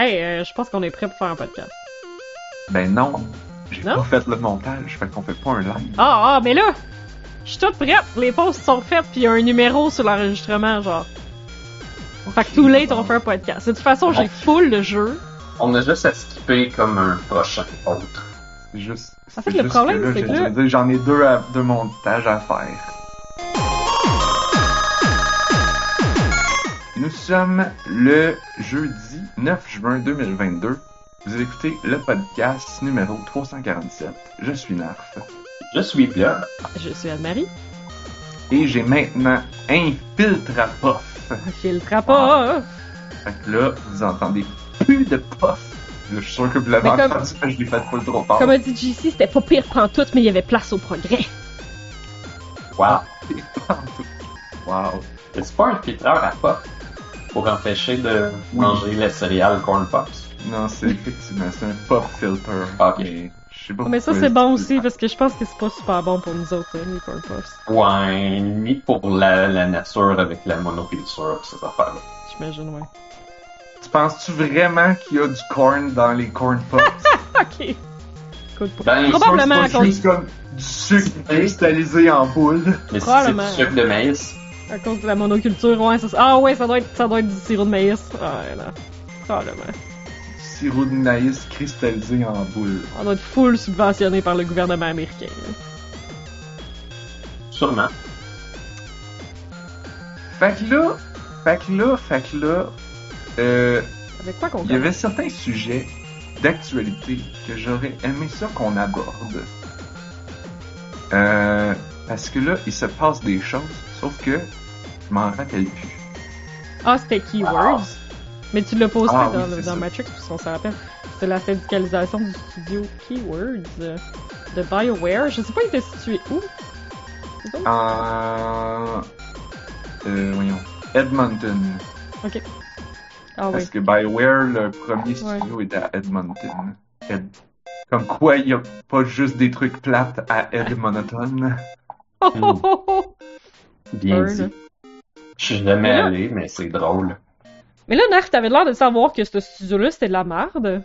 Hey, euh, je pense qu'on est prêt pour faire un podcast. Ben non, j'ai Non? pas fait le montage, fait qu'on fait pas un live. Ah, ah, mais là, je suis toute prête. Les posts sont faites, puis il y a un numéro sur l'enregistrement, genre. Fait que too late, on fait un podcast. De toute façon, j'ai full le jeu. On a juste à skipper comme un prochain autre. C'est juste. En fait, le juste problème, c'est je que J'en ai deux, à, deux montages à faire. Nous sommes le jeudi 9 juin 2022. Vous écoutez le podcast numéro 347. Je suis Narf. Je suis bien. Je suis Anne-Marie. Et j'ai maintenant un filtre à puff. Filtre pas. Fait que là, vous entendez plus de puff. Je suis sûr que vous l'avez entendu, parce que je l'ai fait pas trop fort. Comme a dit JC, c'était pas pire pantoute, mais il y avait place au progrès. Wow. wow. C'est pas un filtreur à pop pour empêcher de manger les céréales corn pops. Non, c'est effectivement, c'est un pop filter. Ok. Mais, je sais pas Mais ça, c'est bon aussi, parce que je pense que c'est pas super bon pour nous autres, hein, les corn puffs. Ouais, ni pour la, la nature avec la monoculture, ces affaires-là. J'imagine, ouais. Tu penses-tu vraiment qu'il y a du corn dans les corn pops? Ok. Ben, Probablement C'est comme du sucre cristallisé en boule. Mais si c'est du sucre de maïs, à cause de la monoculture, ouais, ça, ah ouais, ça doit être, ça doit être du sirop de maïs. Ah, ouais, non. Probablement. Du sirop de maïs cristallisé en boule. On doit être full subventionné par le gouvernement américain. là. sûrement. Fait que là, fait que là, fait que là, euh, Avec quoi qu'on il y avait certains sujets d'actualité que j'aurais aimé ça qu'on aborde. Euh, parce que là, il se passe des choses, sauf que je m'en rappelle plus. Ah, c'était Keywords. Mais tu l'as posté Ah, dans, oui, dans ça. Matrix, puisqu'on s'en rappelle. C'était la syndicalisation du studio Keywords euh, de BioWare. Je sais pas, il était situé où? C'est donc- En... Euh, voyons. Edmonton. Ok. Ah oui. Parce que BioWare, le premier studio était à Edmonton. Ed- Comme quoi, il y a pas juste des trucs plates à Edmonton. Oh, oh, oh, oh. Bien Burn. dit. Je suis jamais là- allé, mais c'est drôle. Mais là, Narf, t'avais l'air de savoir que ce studio-là, c'était de la merde.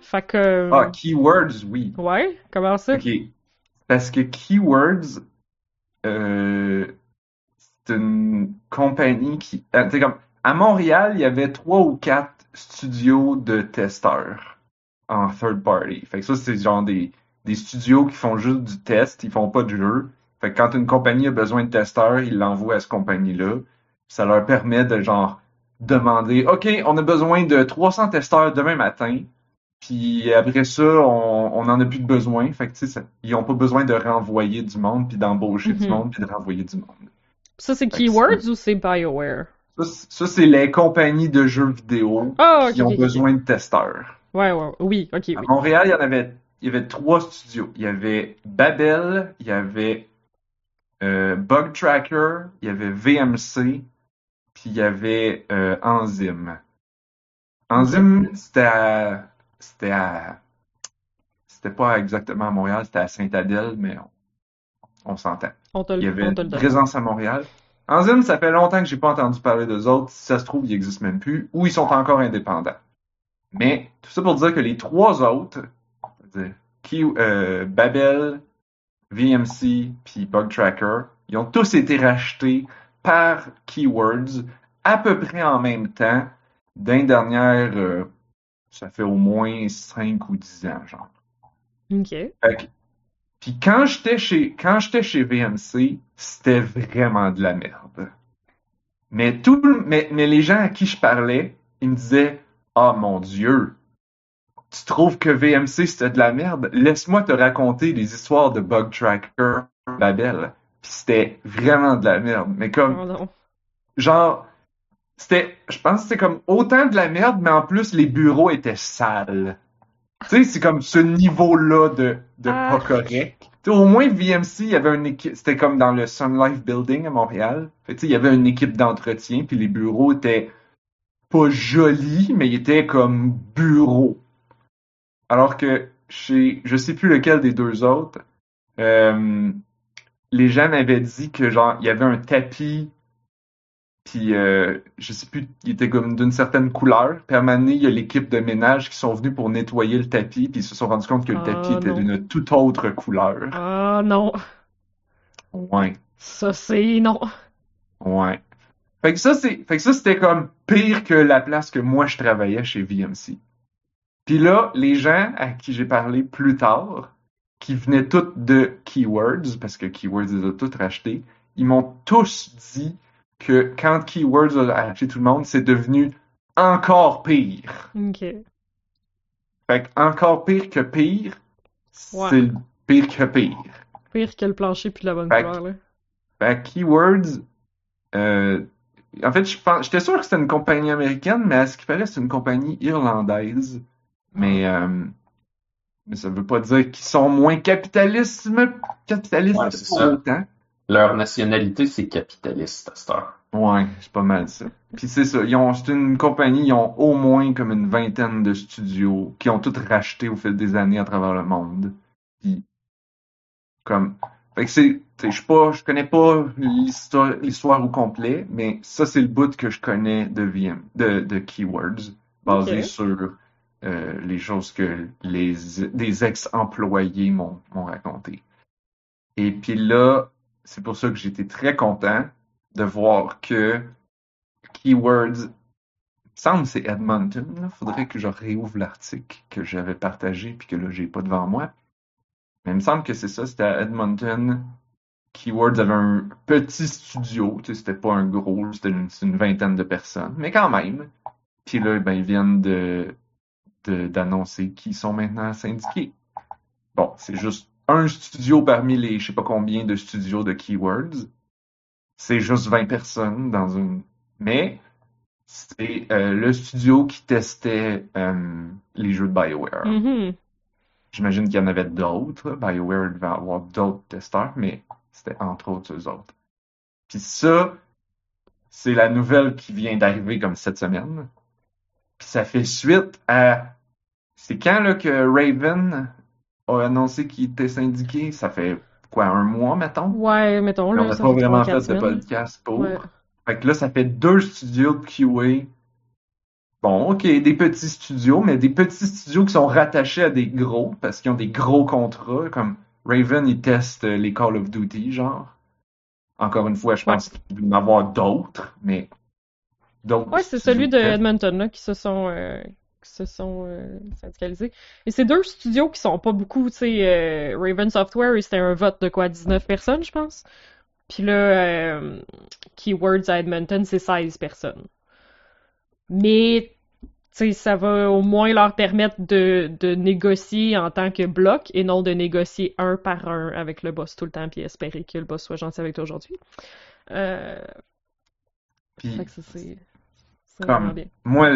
Fait que... Ah, Keywords, oui. Ouais, comment ça? Ok. Parce que Keywords, euh, c'est une compagnie qui. euh, tu sais, comme, à Montréal, il y avait trois ou quatre studios de testeurs en third party. Fait que ça, c'est genre des, des studios qui font juste du test, ils font pas de jeu. Fait que quand une compagnie a besoin de testeurs, ils l'envoient à cette compagnie-là. Ça leur permet de genre demander OK, on a besoin de 300 testeurs demain matin. Puis après ça, on, on en a plus de besoin. Fait que, ça- ils ont pas besoin de renvoyer du monde, puis d'embaucher du Mhm. monde, puis de renvoyer du monde. Ça, c'est Keywords ou c'est BioWare? Ça, c'est les compagnies de jeux vidéo Ah, qui ont besoin de testeurs. Ouais, ouais, oui, ok, oui. À Montréal, il y en avait, il y avait trois studios. Il y avait Babel, il y avait euh, Bug Tracker, il y avait VMC, puis il y avait euh, Enzyme. Enzyme, c'était à, c'était à, c'était pas exactement à Montréal, c'était à Saint-Adèle, mais on, on s'entend. Il y avait on te le une présence à Montréal. Enzyme, ça fait longtemps que j'ai pas entendu parler d'eux autres. Si ça se trouve, ils existent même plus, ou ils sont encore indépendants. Mais tout ça pour dire que les trois autres, euh, Babel, VMC, puis Bug Tracker, ils ont tous été rachetés par Keywords à peu près en même temps d'un dernière, euh, ça fait au moins 5 ou 10 ans, genre. Ok. Puis quand j'étais chez quand j'étais chez VMC, c'était vraiment de la merde. Mais tout mais, mais les gens à qui je parlais, ils me disaient "Ah mon dieu, tu trouves que VMC c'était de la merde? Laisse-moi te raconter les histoires de Bug Tracker, Babel." Puis c'était vraiment de la merde, mais comme Oh non. genre c'était je pense que c'était comme autant de la merde mais en plus les bureaux étaient sales. Tu sais c'est comme ce niveau là de de Ah. pas correct. Tu sais, au moins VMC il y avait une équipe c'était comme dans le Sun Life Building à Montréal. Fait que, tu sais, il y avait une équipe d'entretien puis les bureaux étaient pas jolis mais ils étaient comme bureaux. Alors que chez je sais plus lequel des deux autres euh, les gens m'avaient dit que genre il y avait un tapis Puis, euh, je sais plus, il était comme d'une certaine couleur. Puis à un moment donné, il y a l'équipe de ménage qui sont venus pour nettoyer le tapis, puis ils se sont rendus compte que le Ah, tapis était non. d'une toute autre couleur. Ah non, Ouais, ça c'est non. ouais. Fait que ça, c'est, fait que ça, c'était comme pire que la place que moi je travaillais chez VMC. Puis là, les gens à qui j'ai parlé plus tard, qui venaient tous de Keywords, parce que Keywords les a tous rachetés, ils m'ont tous dit que quand Keywords a acheté tout le monde, c'est devenu encore pire. Ok. Fait que encore pire que pire, Ouais. c'est le pire que pire. Pire que le plancher puis la bonne Fait couleur là. Fait que Keywords, euh, en fait, je pense, j'étais sûr que c'était une compagnie américaine, mais à ce qui paraît, c'est une compagnie irlandaise. Mais, euh, mais ça veut pas dire qu'ils sont moins capitalisme, capitalistes Ouais, pour ça. autant. Leur nationalité, c'est capitaliste à cette heure. Ouais, c'est pas mal ça. Puis c'est ça, ils ont, c'est une compagnie, ils ont au moins comme une vingtaine de studios qui ont toutes racheté au fil des années à travers le monde. Puis comme, fait que c'est, tu sais, je suis pas, je connais pas l'histoire, l'histoire au complet, mais ça c'est le bout que je connais de VM, de, de Keywords, basé sur euh, les choses que les des ex-employés m'ont raconté. Et puis là, c'est pour ça que j'étais très content de voir que Keywords, il me semble c'est Edmonton, là. Faudrait que je réouvre l'article que j'avais partagé puis que là j'ai pas devant moi. Mais il me semble que c'est ça, c'était à Edmonton. Keywords avait un petit studio, tu sais, c'était pas un gros, c'était une, vingtaine de personnes, mais quand même. Puis là, ben, ils viennent de- d'annoncer qu'ils sont maintenant syndiqués. Bon, c'est juste un studio parmi les je sais pas combien de studios de Keywords. C'est juste 20 personnes dans une. Mais c'est euh, le studio qui testait euh, les jeux de BioWare. Mhm. J'imagine qu'il y en avait d'autres. BioWare devait avoir d'autres testeurs, mais c'était entre autres eux autres. Puis ça, c'est la nouvelle qui vient d'arriver comme cette semaine. Puis ça fait suite à... C'est quand là que Raven a annoncé qu'il était syndiqué? Ça fait quoi, un mois, mettons? Ouais, mettons là. on n'a pas vraiment fait de podcast pour. Ouais. Fait que là, ça fait deux studios de QA. Bon, ok, des petits studios, mais des petits studios qui sont rattachés à des gros, parce qu'ils ont des gros contrats, comme Raven, ils testent euh, les Call of Duty, genre. Encore une fois, je pense qu'il va y en avoir d'autres, mais d'autres. Ouais, c'est celui de testent. Edmonton là, qui se sont, euh, qui se sont euh, syndicalisés. Et c'est deux studios qui sont pas beaucoup, tu sais, euh, Raven Software, c'était un vote de quoi, 19 personnes, je pense. Puis là, euh, Keywords à Edmonton, c'est 16 personnes. Mais, tu sais, ça va au moins leur permettre de, de négocier en tant que bloc et non de négocier un par un avec le boss tout le temps puis espérer que le boss soit gentil avec toi aujourd'hui. Euh, Puis, Comme- bien. moi,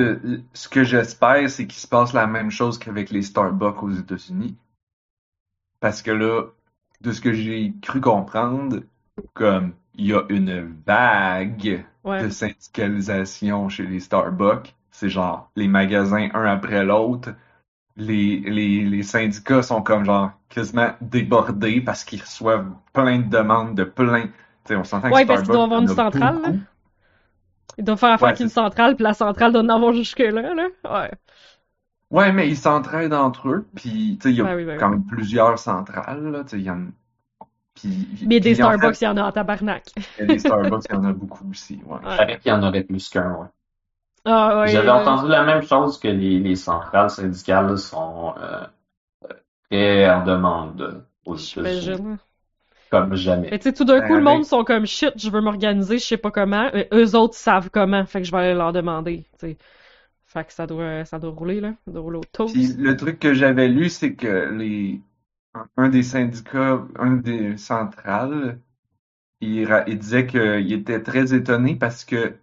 ce que j'espère, c'est qu'il se passe la même chose qu'avec les Starbucks aux États-Unis. Parce que là, de ce que j'ai cru comprendre, comme il y a une vague Ouais. de syndicalisation chez les Starbucks. C'est genre les magasins un après l'autre. Les, les, les syndicats sont comme genre quasiment débordés parce qu'ils reçoivent plein de demandes de plein. Tu sais, on s'entend que Ouais, parce qu'ils Starbucks doivent avoir une centrale, Ils doivent faire affaire Ouais, avec une centrale, puis la centrale doit en avoir jusque-là, là. Ouais. Ouais, mais ils s'entraident entre eux. Puis, tu sais, il y a Ben oui, ben oui. quand même plusieurs centrales. Là, tu sais, il y en... Puis, Mais des Starbucks, fait, il y en a en tabarnak. il y a des Starbucks, il y en a beaucoup aussi. Ouais. Je savais qu'il y en aurait plus qu'un, ouais. Ah, ouais. J'avais euh, entendu la même chose que les, les centrales syndicales sont euh, euh, très en demande aux États-Unis. Comme jamais. Mais tu sais, tout d'un coup, le monde sont comme shit, je veux m'organiser, je sais pas comment. Mais eux autres savent comment, fait que je vais aller leur demander, tu sais. Fait que ça doit, ça doit rouler, là. Ça doit rouler au. Puis le truc que j'avais lu, c'est que les un- des syndicats, un des centrales, il, il disait qu'il était très étonné parce que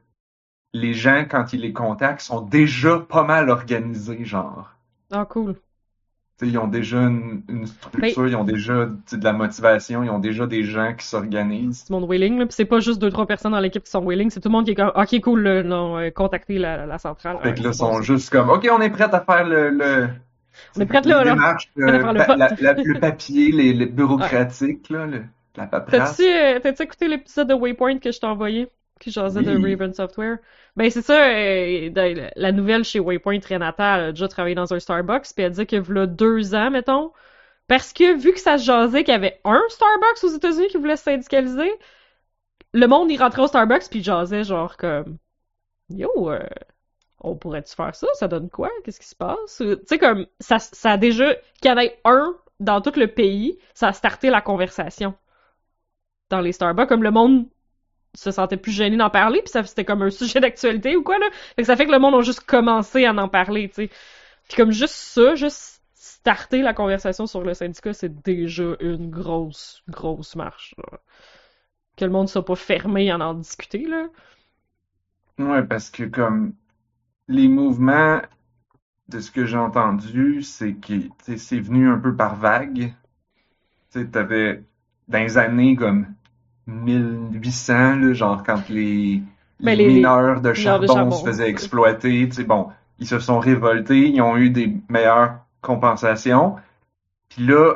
les gens, quand ils les contactent, sont déjà pas mal organisés, genre. Ah, cool. Ils ont déjà une, une structure, ils ont déjà de la motivation, ils ont déjà des gens qui s'organisent. Tout le monde willing, là. Puis c'est pas juste deux, trois personnes dans l'équipe qui sont willing, c'est tout le monde qui est comme, ok, cool, là, non, euh, contactez la, la centrale. Fait Ouais, que là, ils sont juste comme, OK, on est prêt à faire le, le On est prêt là, là. démarches, euh, faire le pa- la- la- le papier, les, les bureaucratiques, là, le- la paperasse. T'as-tu euh, écouté l'épisode de Waypoint que je t'ai envoyé? qui jasait de Oui. Raven Software? Ben c'est ça, euh, la nouvelle chez Waypoint Renata, a déjà travaillé dans un Starbucks, puis elle dit que v'là deux ans, mettons, parce que vu que ça se jasait qu'il y avait un Starbucks aux États-Unis qui voulait se syndicaliser, le monde y rentrait au Starbucks puis jasait genre comme Yo, euh, on pourrait-tu faire ça? Ça donne quoi? Qu'est-ce qui se passe? Tu sais, comme, ça, ça a déjà, qu'il y en ait un dans tout le pays, ça a starté la conversation. Dans les Starbucks, comme le monde se sentait plus gêné d'en parler, puis c'était comme un sujet d'actualité ou quoi, là. Fait que ça fait que le monde a juste commencé à en parler, tu sais. Puis comme juste ça, juste starter la conversation sur le syndicat, c'est déjà une grosse, grosse marche, là. Que le monde soit pas fermé à en discuter, là. Ouais, parce que comme les mouvements, de ce que j'ai entendu, c'est que c'est venu un peu par vague. Tu sais, t'avais dans les années comme 1800, là, genre quand les, Ben, les les- mineurs de charbon se faisaient exploiter, tu sais, bon, ils se sont révoltés, ils ont eu des meilleures compensations. Puis là,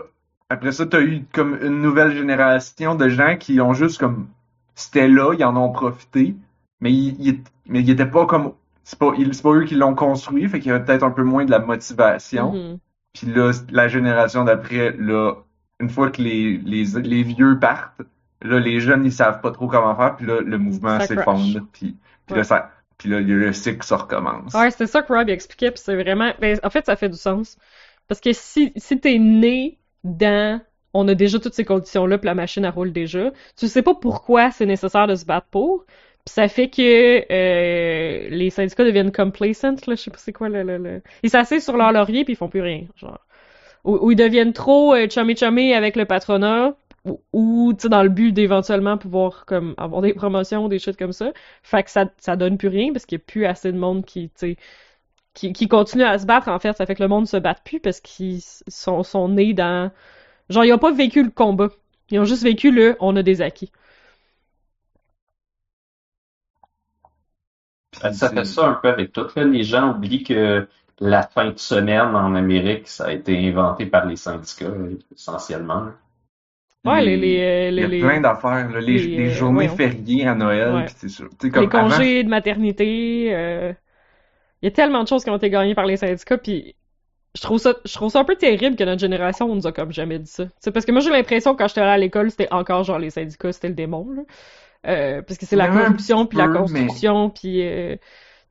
après ça, t'as eu comme une nouvelle génération de gens qui ont juste comme c'était là, ils en ont profité, mais ils, ils- mais ils étaient pas comme c'est pas ils- pas eux qui l'ont construit, fait qu'il y avait peut-être un peu moins de la motivation. Mhm. Puis là, la génération d'après, là, une fois que les, les, les vieux partent, là, les jeunes, ils savent pas trop comment faire, puis là, le mouvement s'effondre, puis, puis Ouais. là, ça, puis là, le cycle, ça recommence. Ouais, c'était ça que Rob expliquait, puis c'est vraiment... Ben, en fait, ça fait du sens. Parce que si, si t'es né dans... On a déjà toutes ces conditions-là, puis la machine, elle roule déjà. Tu sais pas pourquoi c'est nécessaire de se battre pour. Puis ça fait que euh, les syndicats deviennent complacent, là, je sais pas c'est quoi le... le, le... Ils s'asseyent sur leur laurier, puis ils font plus rien, genre. Ou, ou ils deviennent trop euh, chummy-chummy avec le patronat, ou, ou tu sais, dans le but d'éventuellement pouvoir comme avoir des promotions, des choses comme ça. Fait que ça, ça donne plus rien, parce qu'il y a plus assez de monde qui, tu qui, qui continuent à se battre, en fait. Ça fait que le monde se batte plus parce qu'ils sont, sont nés dans... Genre, ils ont pas vécu le combat. Ils ont juste vécu le « on a des acquis Ça fait ça un peu avec tout. là. Les gens oublient que la fin de semaine en Amérique, ça a été inventé par les syndicats, essentiellement. Là. ». Ouais, les... les, euh, Il y a les, plein d'affaires, là, les, les, les euh, journées voyons. fériées à Noël, Ouais. puis c'est sûr. Les comme avant, congés de maternité... euh, Il y a tellement de choses qui ont été gagnées par les syndicats, puis je trouve ça, je trouve ça un peu terrible que notre génération on nous a comme jamais dit ça. C'est parce que moi j'ai l'impression que quand j'étais allée à l'école, c'était encore genre les syndicats, c'était le démon, là. Euh, parce que c'est la Ouais, corruption, puis la peu, mais- construction, puis... euh,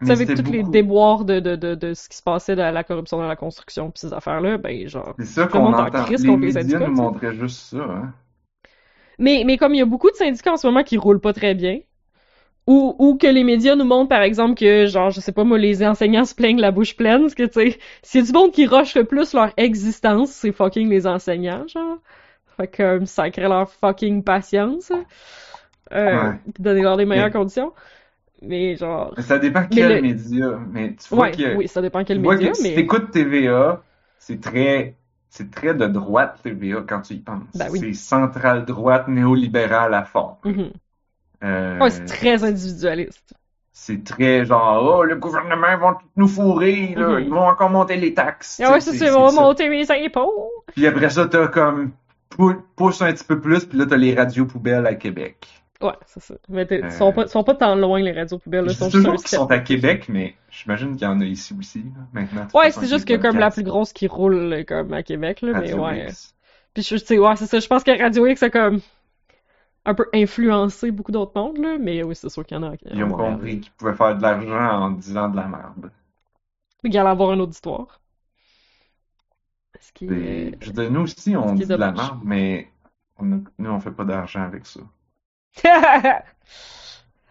Tu sais, avec tous les déboires de, de, de, de ce qui se passait dans la corruption dans la construction pis ces affaires-là, ben genre. C'est ça qu'on entend. Les les médias nous montraient juste ça, hein. Mais, mais comme il y a beaucoup de syndicats en ce moment qui roulent pas très bien, ou, ou que les médias nous montrent par exemple que, genre, je sais pas moi, les enseignants se plaignent la bouche pleine, parce que tu sais, s'il y a du monde qui rush le plus leur existence, c'est fucking les enseignants, genre. Fait que euh, ça crée leur fucking patience. Euh, Ouais. pis donner leur des meilleures Mais- conditions. Mais genre. Mais ça dépend Mais quel le- média. Mais tu vois Ouais, que, oui, ça dépend quel tu vois média, que si mais. t'écoutes TVA, c'est très, c'est très de droite TVA quand tu y penses. Ben oui. C'est centrale droite néolibérale à fond. Mhm. Euh, Ouais, c'est très individualiste. c'est très genre, oh, le gouvernement vont tout nous fourrer, là, Mhm. ils vont encore monter les taxes. Ah ouais, c'est va ça. monter mes impôts. Puis après ça, t'as comme, pou- pousse un petit peu plus, puis là, t'as les radios poubelles à Québec. Ouais, c'est ça. Mais t'es- Euh, ils sont pas, ils sont pas tant loin, les radios poubelles, là, ils sont juste toujours qu'ils sont à Québec, mais j'imagine qu'il y en a ici aussi, là, maintenant. Ouais, c'est juste que comme la plus grosse qui roule, comme à Québec, là, mais ouais. X. Puis je sais, ouais, c'est ça. Je pense que Radio X a comme un peu influencé beaucoup d'autres mondes, là, mais oui, c'est sûr qu'il y en a. Ils ont Montréal. compris qu'ils pouvaient faire de l'argent en disant de la merde. Il allait avoir un auditoire. Ce qui est... Je veux dire, nous aussi, on dit de la merde, mais on a- nous, on fait pas d'argent avec ça.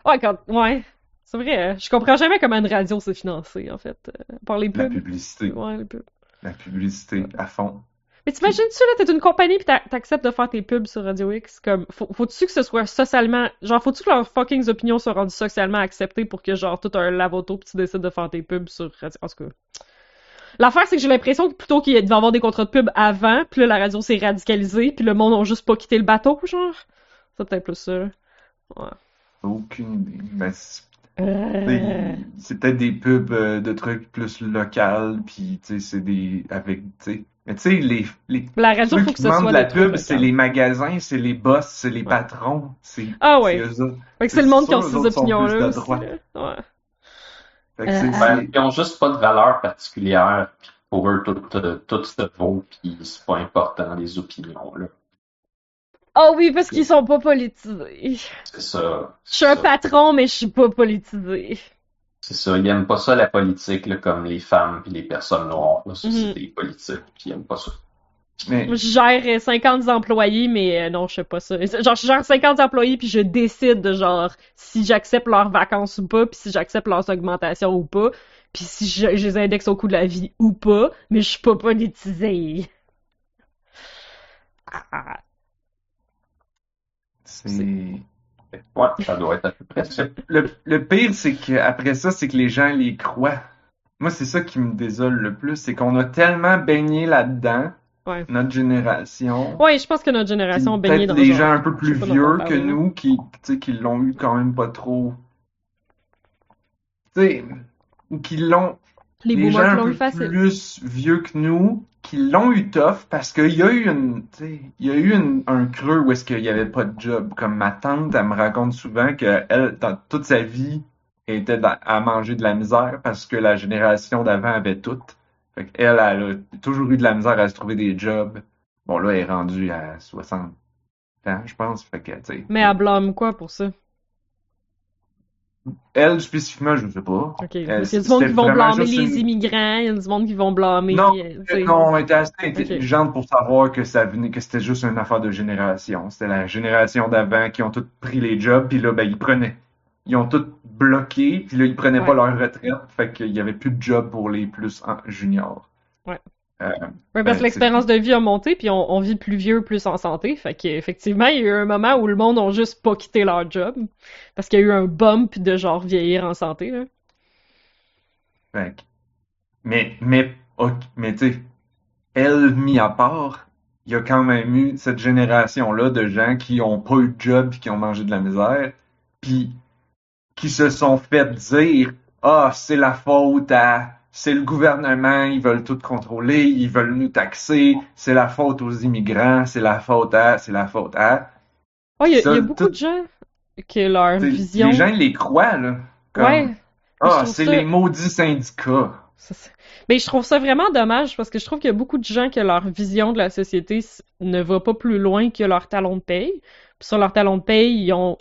ouais, quand... ouais. C'est vrai, hein. je comprends jamais comment une radio s'est financée, en fait. euh, par les La pubs. publicité. Ouais, les pubs. La publicité à fond. Mais t'imagines-tu, là, t'es une compagnie pis t'a- t'acceptes de faire tes pubs sur Radio X? Comme, faut, faut-tu que ce soit socialement, genre, faut-tu que leurs fucking opinions soient rendues socialement acceptées pour que, genre, tout un lavoto pis tu décides de faire tes pubs sur Radio, en tout cas. L'affaire, c'est que j'ai l'impression que plutôt qu'il devait avoir des contrats de pub avant, puis là, la radio s'est radicalisée, puis le monde a juste pas quitté le bateau, genre. C'est peut-être plus ça. Ouais. Aucune idée. Ben, c'est- Euh, C'est peut-être des pubs euh, de trucs plus locales, puis tu sais, c'est des avec, tu sais. Mais tu sais, les, les La radio, ceux faut qui que ce soit de la pub, c'est les magasins, c'est les boss, c'est les Ouais. patrons, c'est Ah ouais. c'est le monde qui a ces opinions-là de aussi, droite. là. Ouais. Fait que Euh, c'est- Ben, c'est- ils ont juste pas de valeur particulière. Pour eux, tout, euh, tout se vaut, puis c'est pas important, les opinions, là. Ah oui, parce qu'ils sont pas politisés. C'est ça. Je suis un ça. patron, mais je suis pas politisé. C'est ça. Ils aiment pas ça, la politique, là, comme les femmes puis les personnes noires, là. Ça, c'est Mhm. des politiques, ils aiment pas ça. mais je gère euh, 50 employés, mais euh, non, je sais pas ça. Genre, je gère 50 employés, puis je décide de genre si j'accepte leurs vacances ou pas, puis si j'accepte leurs augmentations ou pas, puis si je, je les indexe au coût de la vie ou pas, mais je suis pas politisée. Ah, c'est Ouais, ça doit être à peu près ça. le, le pire, c'est qu'après ça, c'est que les gens les croient. Moi, c'est ça qui me désole le plus, c'est qu'on a tellement baigné là-dedans, Ouais. notre génération. Ouais, je pense que notre génération a baigné dans genre- gens un peu plus vieux que nous qui, tu sais, qui l'ont eu quand même pas trop. Tu sais, ou qui l'ont. Les Les gens un peu plus vieux que nous, qui l'ont eu tough parce qu'il y a eu une, tu sais, il y a eu une- un creux où est-ce qu'il y avait pas de job. Comme ma tante, elle me raconte souvent que elle, dans toute sa vie, elle était à manger de la misère parce que la génération d'avant avait tout. Fait qu'elle, elle a toujours eu de la misère à se trouver des jobs. Bon, là, elle est rendue à 60 ans, je pense. Fait que. Mais elle blâme quoi pour ça? Elle, spécifiquement, je ne sais pas. Ok. Euh, qu'il y a du monde qui vont blâmer les une- immigrants, il y a du monde qui vont blâmer. Non, euh, sais. Non, elle était assez intelligente pour savoir que ça venait, que c'était juste une affaire de génération. C'était la génération d'avant qui ont tous pris les jobs, puis là, ben, ils prenaient. Ils ont tous bloqué, puis là, ils prenaient pas leur retraite, fait qu'il y avait plus de job pour les plus juniors. Ouais. Euh, Ouais, parce que Ben, l'expérience de vie a monté, puis on, on vit plus vieux, plus en santé. Fait qu'effectivement, il y a eu un moment où le monde a juste pas quitté leur job. Parce qu'il y a eu un bump de genre vieillir en santé, là. fait que- mais, mais, ok, mais tu sais, elle mis à part, il y a quand même eu cette génération-là de gens qui ont pas eu de job puis qui ont mangé de la misère, puis qui se sont fait dire Ah, c'est la faute à c'est le gouvernement, ils veulent tout contrôler, ils veulent nous taxer, c'est la faute aux immigrants, c'est la faute à, c'est la faute à. Oh, il y a, y beaucoup tout- de gens que leur vision. Les gens ils les croient, là. Comme, Ouais. Ah, c'est ça- les maudits syndicats. Ça, Mais je trouve ça vraiment dommage parce que je trouve qu'il y a beaucoup de gens que leur vision de la société ne va pas plus loin que leur talon de paye. Puis sur leur talon de paye, ils ont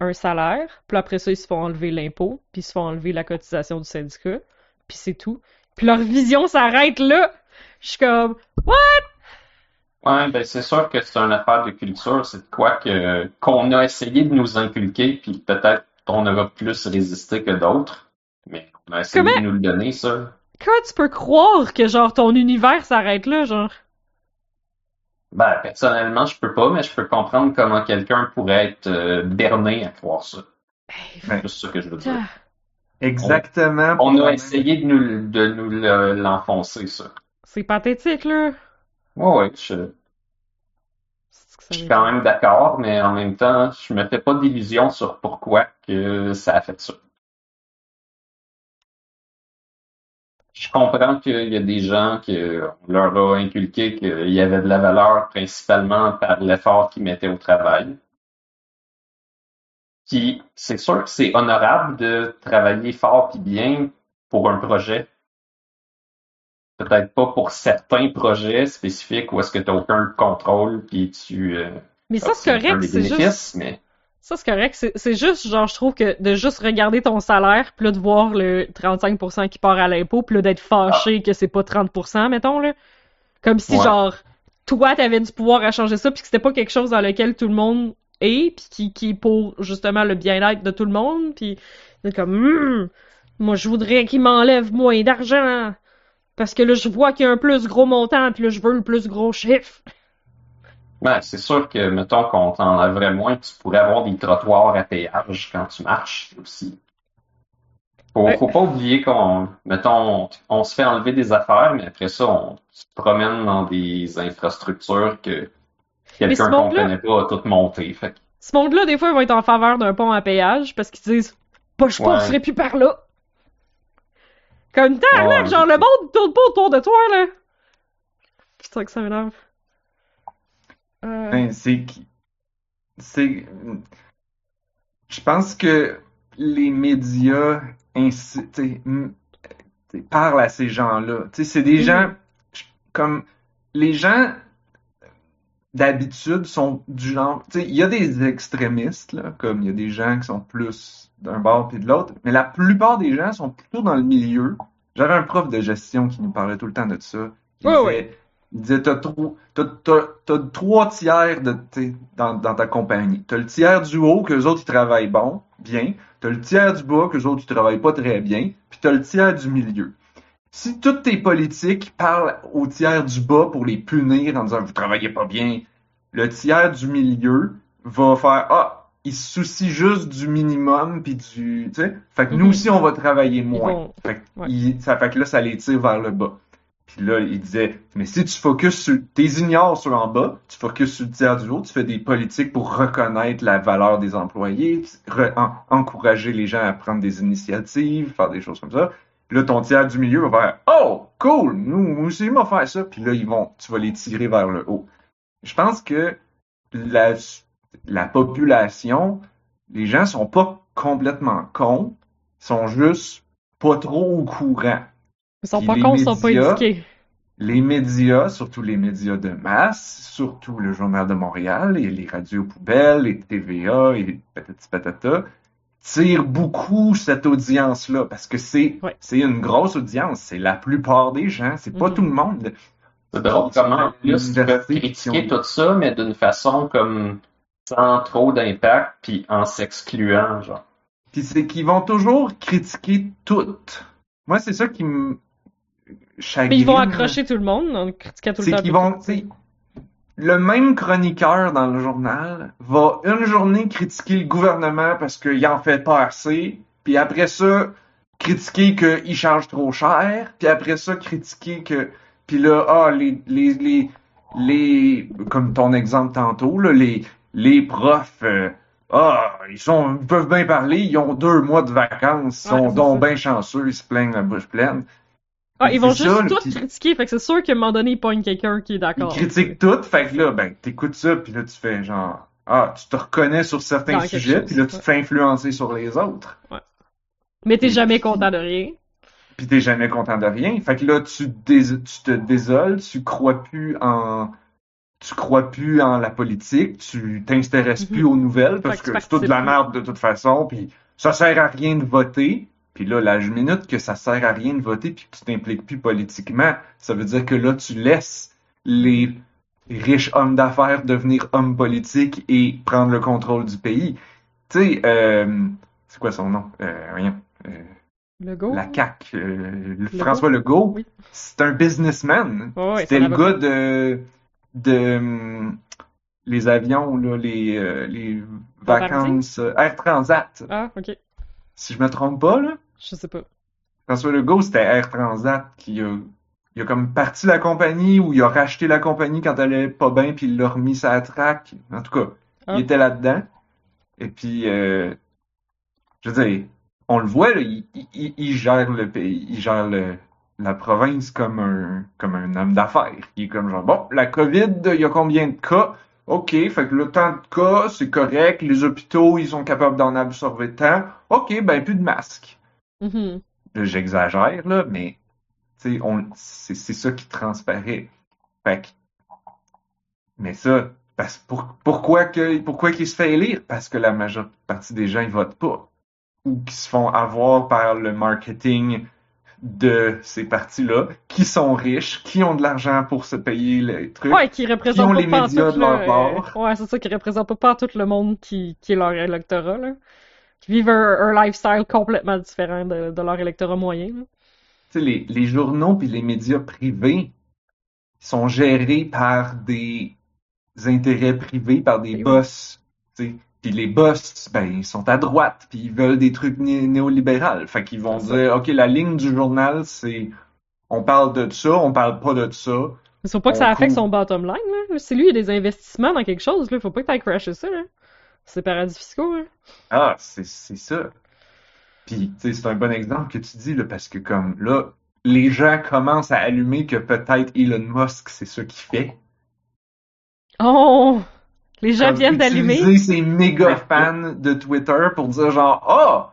un salaire. Puis après ça, ils se font enlever l'impôt. Puis ils se font enlever la cotisation du syndicat. Puis c'est tout. Puis leur vision s'arrête là. Je suis comme, Ouais, ben c'est sûr que c'est une affaire de culture, c'est de quoi que qu'on a essayé de nous inculquer, puis peut-être qu'on aura plus résisté que d'autres, mais on a essayé Comment- de nous le donner, ça. comment tu peux croire que genre ton univers s'arrête là, genre? Ben, personnellement, je peux pas, mais je peux comprendre comment quelqu'un pourrait être euh, berné à croire ça. Hey, Ouais. C'est juste ça que je veux dire. Exactement. On a essayé de nous, de nous le- l'enfoncer, ça. c'est pathétique là. Ouais, ouais, je, suis quand même d'accord, mais en même temps, je me fais pas d'illusions sur pourquoi que ça a fait ça. Je comprends qu'il y a des gens que on leur a inculqué qu'il y avait de la valeur principalement par l'effort qu'ils mettaient au travail. Puis c'est sûr que c'est honorable de travailler fort puis bien pour un projet. Peut-être pas pour certains projets spécifiques où est-ce que tu n'as aucun contrôle puis tu euh, Mais ça, c'est correct, c'est juste. mais Ça, c'est correct. C'est juste, genre, je trouve que de juste regarder ton salaire, puis là, de voir le 35% qui part à l'impôt, puis là, d'être fâché que c'est pas 30%, mettons, là. Comme si, Ouais. genre, toi, t'avais du pouvoir à changer ça, puis que c'était pas quelque chose dans lequel tout le monde est, puis qui, qui est pour, justement, le bien-être de tout le monde, puis c'est comme, Hum, moi, je voudrais qu'il m'enlève moins d'argent, parce que là, je vois qu'il y a un plus gros montant, puis là, je veux le plus gros chiffre. Ben, c'est sûr que, mettons qu'on t'enlèverait moins, tu pourrais avoir des trottoirs à péage quand tu marches aussi. Faut, Ouais. faut pas oublier qu'on, mettons, on, on se fait enlever des affaires, mais après ça, on se promène dans des infrastructures que quelqu'un qu'on monde-là- connaît pas a tout monté. Fait Ce monde-là, des fois, ils vont être en faveur d'un pont à péage parce qu'ils disent Pas, je Ouais. passerai plus par là. Comme tabarnak, Ouais. genre le monde tourne pas autour de toi, là. C'est ça que ça m'énerve. Euh, Ben, c'est qui- c'est je pense que les médias parlent à ces gens-là. Tu sais, c'est des gens comme les gens d'habitude sont du genre, tu sais, il y a des extrémistes là, comme il y a des gens qui sont plus d'un bord puis de l'autre, mais la plupart des gens sont plutôt dans le milieu. J'avais un prof de gestion qui nous parlait tout le temps de ça. Il Ouais, disait, ouais. il disait, t'as trop, t'as, t'as- t'as trois tiers de, dans, dans ta compagnie. T'as le tiers du haut que les autres ils travaillent bon, bien. T'as le tiers du bas que les autres ils travaillent pas très bien. Puis t'as le tiers du milieu. Si toutes tes politiques parlent au tiers du bas pour les punir en disant vous travaillez pas bien, le tiers du milieu va faire ah il se soucie juste du minimum puis du tu sais fait que nous Mhm. aussi on va travailler moins. vont- Fait que, ouais. il- ça fait que là ça les tire vers le bas. Puis là il disait mais si tu focuses sur t'es ignores sur en bas, tu focuses sur le tiers du haut, tu fais des politiques pour reconnaître la valeur des employés, re- en- encourager les gens à prendre des initiatives, faire des choses comme ça. Là, ton tiers du milieu va faire Oh, cool, nous nous aussi, on va faire ça. Puis là, ils vont, tu vas les tirer vers le haut. Je pense que la, la population, les gens sont pas complètement cons, ils sont juste pas trop au courant. Ils sont Puis pas cons, ils sont pas éduqués. Les médias, surtout les médias de masse, surtout le Journal de Montréal et les radios poubelles, les TVA et patati patata, tirent beaucoup cette audience-là parce que c'est Ouais. c'est une grosse audience. C'est la plupart des gens, c'est pas Mhm. tout le monde. C'est drôle comment en plus critiquer tout ça, mais d'une façon comme sans trop d'impact, puis en s'excluant, genre. Puis c'est qu'ils vont toujours critiquer tout. Moi, c'est ça qui me chagrine. Mais ils vont accrocher tout le monde en critiquant tout le C'est temps. qu'ils tout le vont, temps. tu sais, le même chroniqueur dans le journal va une journée critiquer le gouvernement parce qu'il en fait pas assez, puis après ça, critiquer qu'il charge trop cher, puis après ça, critiquer que, puis là, ah, les, les, les, les, comme ton exemple tantôt, là, les, les profs, euh, ah, ils sont, ils peuvent bien parler, ils ont deux mois de vacances, ils sont donc bien chanceux, ils se plaignent la bouche pleine. Ah, ils vont juste ça, tout critiquer, fait que c'est sûr qu'à un moment donné, ils pognent quelqu'un qui est Ils d'accord. critiquent tout, fait que là, ben, t'écoutes ça, puis là, tu fais genre, ah, tu te reconnais sur certains Dans sujets, puis là, tu te fais influencer sur les autres. Mais t'es jamais content de rien. Puis t'es jamais content de rien. Fait que là, tu, dés- tu te désoles, tu crois plus en, tu crois plus en la politique, tu t'intéresses Mhm. plus aux nouvelles parce Fait que que c'est toute de la merde de toute façon, puis ça sert à rien de voter. Puis là, la minute que ça sert à rien de voter puis que tu t'impliques plus politiquement, ça veut dire que là, tu laisses les riches hommes d'affaires devenir hommes politiques et prendre le contrôle du pays. Tu sais, euh, c'est quoi son nom? Euh, rien. Euh, Le go. la CAQ, euh, le- Legault? François Legault, Oui. c'est un businessman. Ouais, C'était c'est le gars de, de les avions, là, les, euh, les vacances, euh, Air Transat. Ah, ok. Si je me trompe pas, là, Je sais pas. François Legault, c'était Air Transat qui a, il a comme parti la compagnie ou il a racheté la compagnie quand elle allait pas bien puis il l'a remis sa track. En tout cas, Ah. il était là-dedans. Et puis, euh, je veux dire, on le voit, là, il, il- il gère le pays, il gère le, la province comme un, comme un homme d'affaires. Il est comme genre, bon, la COVID, il y a combien de cas? OK, fait que le temps de cas, c'est correct. Les hôpitaux, ils sont capables d'en absorber tant. OK, ben, plus de masques. Mhm. Là, J'exagère, là, mais c'est, c'est ça qui transparaît. Fait que, mais ça, parce, pour, pourquoi que, pourquoi qu'il se fait élire? Parce que la majeure partie des gens, ils votent pas. Ou qui se font avoir par le marketing de ces partis-là, qui sont riches, qui ont de l'argent pour se payer les trucs. Ouais, qui représentent ont pas les médias de leur là, bord. Ouais, c'est ça, qui représente pas partout le monde qui, qui est leur électorat, là. Qui vivent un, un lifestyle complètement différent de, de leur électorat moyen. Tu sais, les, les journaux puis les médias privés sont gérés par des intérêts privés, par des Et oui. boss. tu sais. Puis les boss, ben, ils sont à droite, puis ils veulent des trucs né- néolibéraux. Fait qu'ils vont dire, OK, la ligne du journal, c'est on parle de ça, on parle pas de ça. Mais faut pas que ça affecte couvre. son bottom line, là. Si lui, il a des investissements dans quelque chose, là, faut pas que t'ailles crasher ça, là. C'est paradis fiscaux, là. Ah, c'est c'est ça. Puis, tu sais, c'est un bon exemple que tu dis, là, parce que comme là, les gens commencent à allumer que peut-être Elon Musk, c'est ça qu'il fait. Oh! Les gens Comme viennent d'allumer. utiliser ses méga fans de Twitter pour dire genre, ah,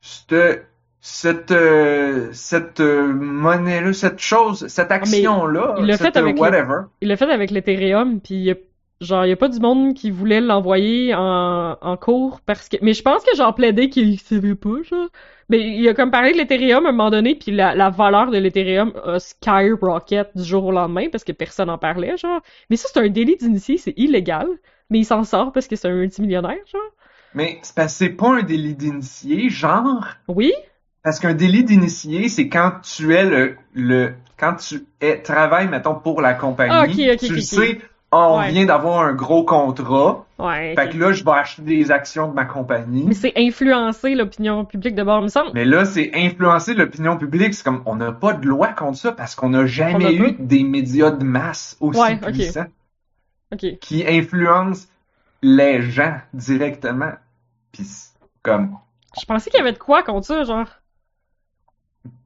cette, cette, euh, cette euh, monnaie-là, cette chose, cette action-là, il l'a fait avec le- whatever. Il l'a fait avec l'Ethereum, puis il y a- genre, il y a pas du monde qui voulait l'envoyer en, en cours parce que... Mais je pense que genre plaidé qu'il savait pas, genre. Mais il a comme parlé de l'Ethereum à un moment donné, puis la, la valeur de l'Ethereum a skyrocket du jour au lendemain parce que personne en parlait, genre. Mais ça, c'est un délit d'initié, c'est illégal. Mais il s'en sort parce que c'est un multimillionnaire, genre. Mais c'est parce que c'est pas un délit d'initié, genre, Oui? parce qu'un délit d'initié, c'est quand tu es le, le, quand tu es, travailles, mettons, pour la compagnie, Ah, ok, ok, tu ok, le ah, on vient d'avoir un gros contrat, Ouais. fait que là, je vais acheter des actions de ma compagnie. Mais c'est influencer l'opinion publique de bord, me semble. Mais là, c'est influencer l'opinion publique. C'est comme, on n'a pas de loi contre ça parce qu'on n'a jamais a eu des médias de masse aussi Ouais, ok. puissants qui influencent les gens directement. Puis, c'est comme, Je pensais qu'il y avait de quoi contre ça, genre.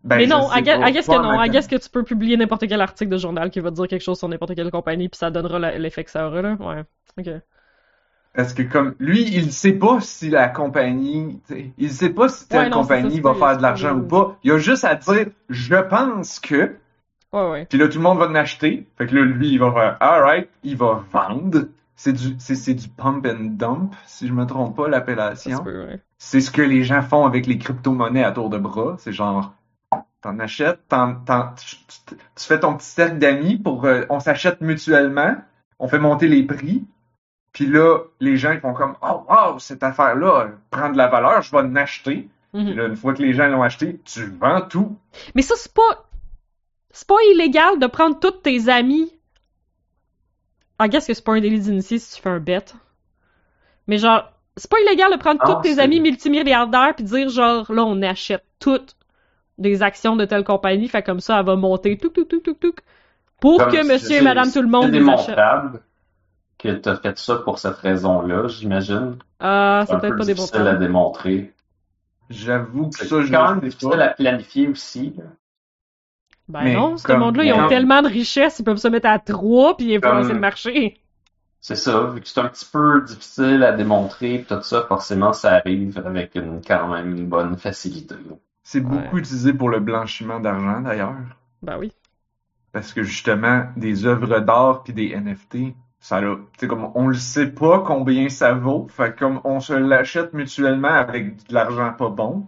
Ben, mais non, I guess. I que non. I maintenant. guess que tu peux publier n'importe quel article de journal qui va dire quelque chose sur n'importe quelle compagnie, puis ça donnera l'effet que ça aura, là. Ouais. Ok. Parce que comme, lui, il sait pas si la compagnie, il sait pas si telle Ouais, non, c'est ça, compagnie va faire de l'argent ou pas. Il a juste à dire, je pense que, Ouais, ouais. Puis là, tout le monde va en acheter. Fait que là, lui, il va faire alright, il va vendre. C'est du, c'est, c'est du pump and dump, si je me trompe pas, l'appellation. ouais. C'est ce que les gens font avec les crypto-monnaies à tour de bras. C'est genre, t'en achètes, tu, tu- tu fais ton petit cercle d'amis pour, euh, on s'achète mutuellement, on fait monter les prix. Puis là, les gens, ils font comme, oh wow, cette affaire-là prend de la valeur, je vais en acheter. Mhm. Puis là, une fois que les gens l'ont acheté, tu vends tout. Mais ça, c'est pas. C'est pas illégal de prendre tous tes amis. I guess que c'est pas un délit d'initié si tu fais un bet. Mais genre, c'est pas illégal de prendre Non, tous tes amis multimilliardaires puis dire genre, là, on achète toutes des actions de telle compagnie, fait comme ça, elle va monter, tout, tout, tout, tout, tout, pour Comme que si monsieur et madame tout le monde C'est les achète. démontrable que t'as fait ça pour cette raison-là, j'imagine. Ah, C'est peut-être peu pas difficile à démontrable. démontrer. J'avoue que C'est ça, je quand même sais difficile pas. à planifier aussi. là. Ben Mais non, ce monde-là, ils ont comme- tellement de richesses, ils peuvent se mettre à trois puis influencer Comme- le marché. C'est ça, vu que c'est un petit peu difficile à démontrer, tout ça, forcément, ça arrive avec une, quand même une bonne facilité. C'est Ouais. beaucoup utilisé pour le blanchiment d'argent d'ailleurs, Ben oui. parce que justement des œuvres d'art puis des NFT, ça là, comme on le sait pas combien ça vaut, fait comme on se l'achète mutuellement avec de l'argent pas bon,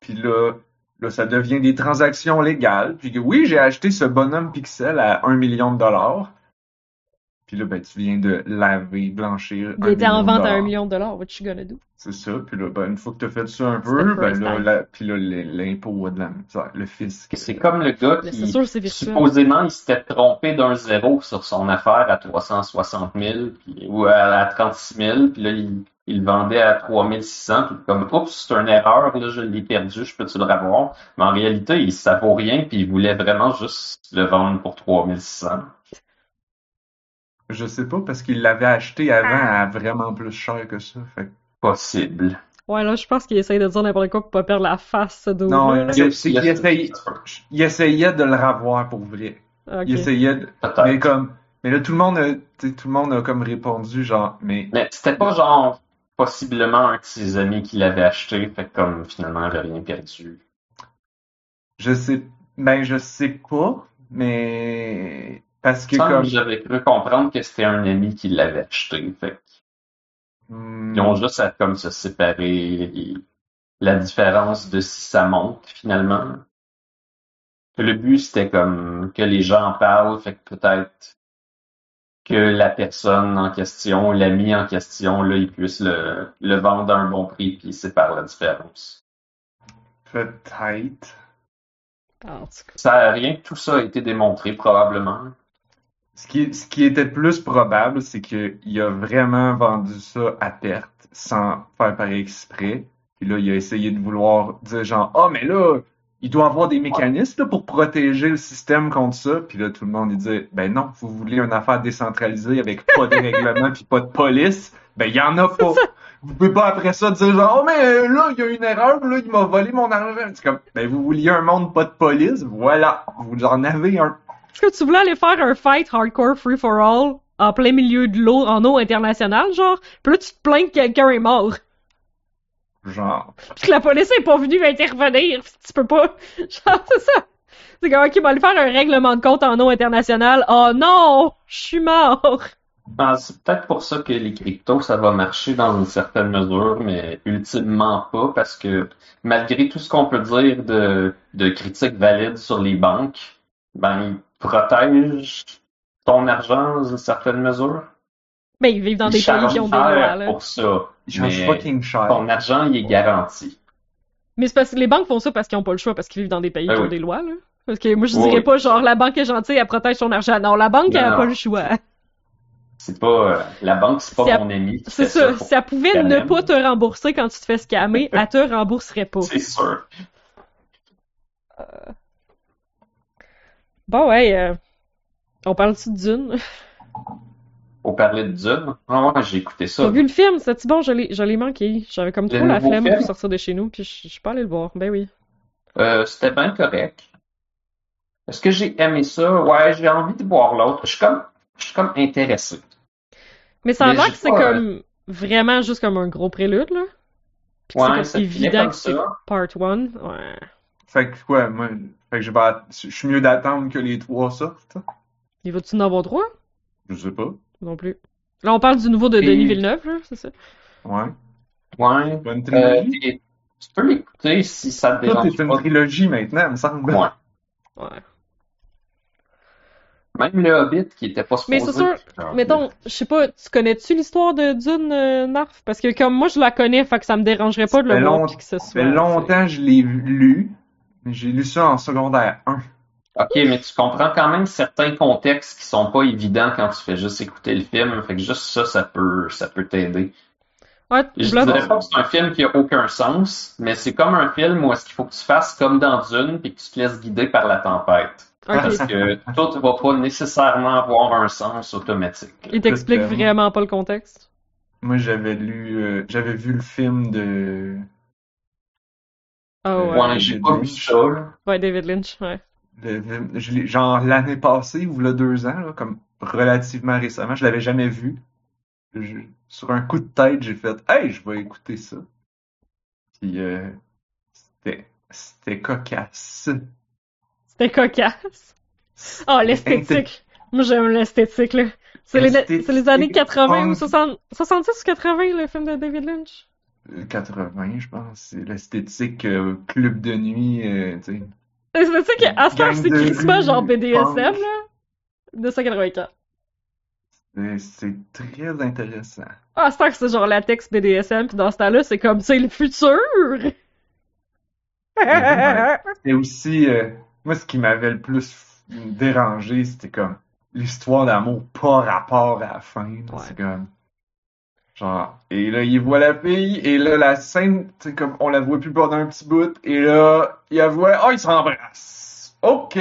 puis là là ça devient des transactions légales, puis oui j'ai acheté ce bonhomme pixel à un million de dollars, puis là ben tu viens de laver, blanchir Il un était en vente à un million de dollars, what you gonna do? C'est ça, puis là ben une fois que t'as fait ça un peu, ben là, la- puis là l'im- l'impôt de la le fisc. C'est comme le gars qui, sûr, supposément, il s'était trompé d'un zéro sur son affaire à 360 000, puis- ou à, à 36 000, puis là, il, il le vendait à 3600, puis comme, oups, c'est une erreur, là, je l'ai perdu, je peux-tu le revoir? Mais en réalité, il, ça vaut rien, puis il voulait vraiment juste le vendre pour 3600. Je sais pas parce qu'il l'avait acheté avant à vraiment plus cher que ça. Fait que- Possible. Ouais, là, je pense qu'il essaye de dire n'importe quoi pour pas perdre la face, Non, là il- essayait, il essayait de le revoir pour vrai. Ok. Il essayait de, mais comme, mais là tout le monde a, tout le monde a comme répondu genre, mais Mais c'était pas genre possiblement un de ses amis qui l'avait acheté, fait comme finalement il avait rien perdu. je sais, ben je sais pas, mais parce que comme, J'avais cru comprendre que c'était un ami qui l'avait acheté, fait que hmm, Ils ont juste à comme se séparer et la différence de si ça monte finalement. Que le but c'était comme que les gens en parlent, fait que peut-être que la personne en question, l'ami en question, là, il puisse le, le vendre à un bon prix puis sépare la différence. peut-être. En tout cas. Ça, rien que tout ça a été démontré probablement. Ce qui, ce qui était plus probable, c'est qu'il a vraiment vendu ça à perte, sans faire par exprès. Puis là, il a essayé de vouloir dire genre, ah, mais là, il doit avoir des mécanismes là, pour protéger le système contre ça. Puis là, tout le monde, il dit, ben non, vous voulez une affaire décentralisée avec pas de règlement puis pas de police. Ben, il y en a pas. vous pouvez pas après ça dire genre, oh, mais là, il y a une erreur, là, il m'a volé mon argent. C'est comme, ben, vous vouliez un monde pas de police, voilà, vous en avez un. Est-ce que tu voulais aller faire un fight hardcore free for all en plein milieu de l'eau, en eau internationale, genre? Puis là, tu te plains que quelqu'un est mort. Genre, Puis que la police est pas venue intervenir. Tu peux pas. Genre, c'est ça. C'est comme, ok, va aller faire un règlement de compte en eau internationale. Oh non! Je suis mort! Ben, c'est peut-être pour ça que les cryptos, ça va marcher dans une certaine mesure, mais ultimement pas, parce que malgré tout ce qu'on peut dire de, de critiques valides sur les banques, ben, protègent ton argent dans une certaine mesure? Ben, ils vivent dans Ils des pays qui ont des lois, là. pour ça. ils Mais fucking cher. ton argent, il est garanti. Mais c'est parce que les banques font ça parce qu'ils ont pas le choix, parce qu'ils vivent dans des pays Ben qui ont des lois, là. Parce que moi, je Oui, dirais pas, genre, la banque est gentille, elle protège son argent. Non, la banque, elle a non. pas le choix. C'est pas, euh, la banque, c'est pas à- mon ami C'est ça. pour Si elle pouvait ne pas te rembourser quand tu te fais scammer, elle te rembourserait pas. C'est sûr. Bon, ouais, euh, on parle-tu de Dune? Pour parler de Dune, ah ouais, j'ai écouté ça. T'as vu le film? C'était-tu bon? Je l'ai, manqué. J'avais comme Le trop la flemme film? pour sortir de chez nous, puis je suis pas allé le voir. Ben oui. Euh, c'était bien correct. Est-ce que j'ai aimé ça? Ouais, j'ai envie de voir l'autre. Je suis comme, je suis comme intéressé. Mais ça a l'air que c'est comme vraiment juste comme un gros prélude, là. Puis Ouais, c'est évident que c'est part one. Ouais. Fait que, ouais, moi, fait que je vais, je suis mieux d'attendre que les trois sortent. Il va-tu en avoir droit? Je sais pas. Non plus. Là, on parle du nouveau de Et- Denis Villeneuve, là, c'est ça? Ouais. Ouais. Bonne Euh, trilogie. tu peux l'écouter si ça te dérange est une pas. trilogie maintenant, il me semble. Ouais. Ouais. Même le Hobbit qui était pas supposé. Mais c'est sûr, Mettons, je sais pas, tu connais-tu l'histoire de Dune, euh, Narf? Parce que comme moi, je la connais, fait que ça me dérangerait pas de le voir long- puis que ce Ça soit... fait longtemps que je l'ai lu, j'ai lu ça en secondaire 1. Ok, mais tu comprends quand même certains contextes qui sont pas évidents quand tu fais juste écouter le film. Fait que juste ça, ça peut, ça peut t'aider. Ouais, Je là, dirais pas que c'est un film qui a aucun sens, mais c'est comme un film où est-ce qu'il faut que tu fasses comme dans Dune puis que tu te laisses guider par la tempête. Parce que tout va pas nécessairement avoir un sens automatique. Il t'explique vraiment pas le contexte. Moi, j'avais lu, euh, j'avais vu le film de. Ah ouais. J'ai pas vu ça, là. Ouais, David Lynch, ouais. le- le- je genre l'année passée ou là deux ans, là, comme relativement récemment, je l'avais jamais vu. Je- sur un coup de tête, j'ai fait Hey, je vais écouter ça. Puis euh, c'était c'était cocasse. C'était cocasse. Oh, l'esthétique. Moi, j'aime l'esthétique, là. C'est les, L'esthétique, c'est les années 80 ou punk. 60, 70 ou 80, le film de David Lynch. Euh, 80, je pense. C'est l'esthétique euh, club de nuit, euh, tu sais. L'esthétique, à ce temps, c'est crissement genre BDSM, là? 284. C'est- C'est très intéressant. Ah, à ce temps que c'est genre latex BDSM, puis dans ce temps-là, c'est comme, c'est le futur! Et aussi, euh, moi, ce qui m'avait le plus dérangé, c'était comme l'histoire d'amour pas rapport à la fin. Ouais. C'est comme. Genre, et là, il voit la fille, et là, la scène, tu sais, comme, on la voit plus pendant un petit bout, et là, il la voit, oh, ils s'embrassent. Ok.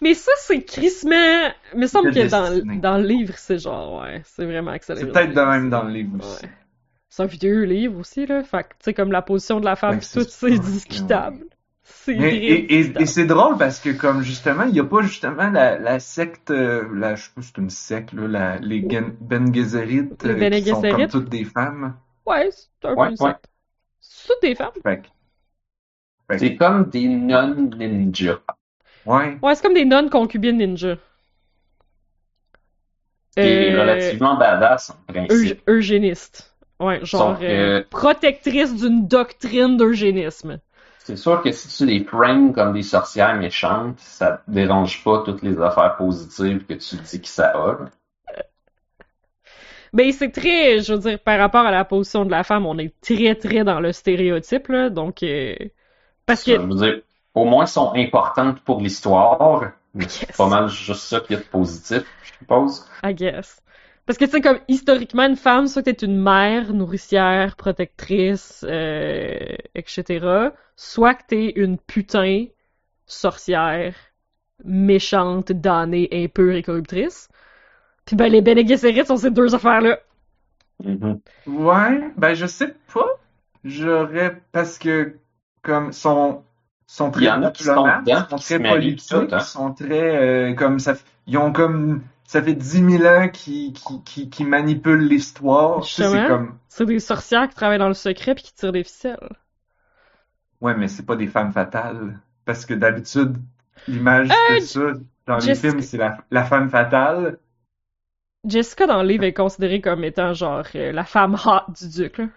Mais ça, c'est crissement... Il me semble C'est que dans, dans le livre, c'est genre, ouais, c'est vraiment accéléré. C'est peut-être de même dans le livre aussi. Ouais. C'est un vieux livre aussi, là. Fait que, tu sais, comme la position de la femme, c'est tout, c'est discutable. C'est Mais, très et, et, discutable. et c'est drôle parce que comme justement, il n'y a pas justement la, la secte, euh, la, je sais pas si c'est une secte, là, la, les Gen- Ben Gesserit, Les euh, Bene qui sont comme toutes des femmes. Ouais, c'est un Ouais, peu une ouais. secte. C'est toutes des femmes? Fait fait C'est comme des non-ninjas. ouais. Ouais, c'est comme des nonnes concubines ninja. Qui Euh, relativement badass en principe. eug- eugéniste. Ouais, genre Sauf euh, protectrice d'une doctrine d'eugénisme. C'est sûr que si tu les frames comme des sorcières méchantes, ça te dérange pas toutes les affaires positives que tu dis que ça a. là. Ben, c'est très, je veux dire, par rapport à la position de la femme, on est très, très dans le stéréotype, là, donc... euh, parce que... Je veux dire, au moins, elles sont importantes pour l'histoire. mais C'est pas mal juste ça a de positif, je suppose. I guess. Parce que, tu sais, comme, historiquement, une femme, soit que t'es une mère, nourricière, protectrice, euh, etc., soit que t'es une putain, sorcière, méchante, damnée, impure et corruptrice. Puis ben, les Bene Gesserit sont ces deux affaires-là. Mhm. Ouais, ben je sais pas. J'aurais parce que comme son sont Il y très en a qui sont sont très politiques, tout, hein. sont très euh, comme ça. Ils ont comme ça fait dix mille ans qu'ils qui, qui, qui manipulent l'histoire. Tu sais, c'est comme C'est des sorcières qui travaillent dans le secret puis qui tirent des ficelles. ouais, mais c'est pas des femmes fatales parce que d'habitude l'image Euh, de ça dans les films c'est la, la femme fatale. Jessica dans le livre est considérée comme étant genre euh, la femme hot du duc, là.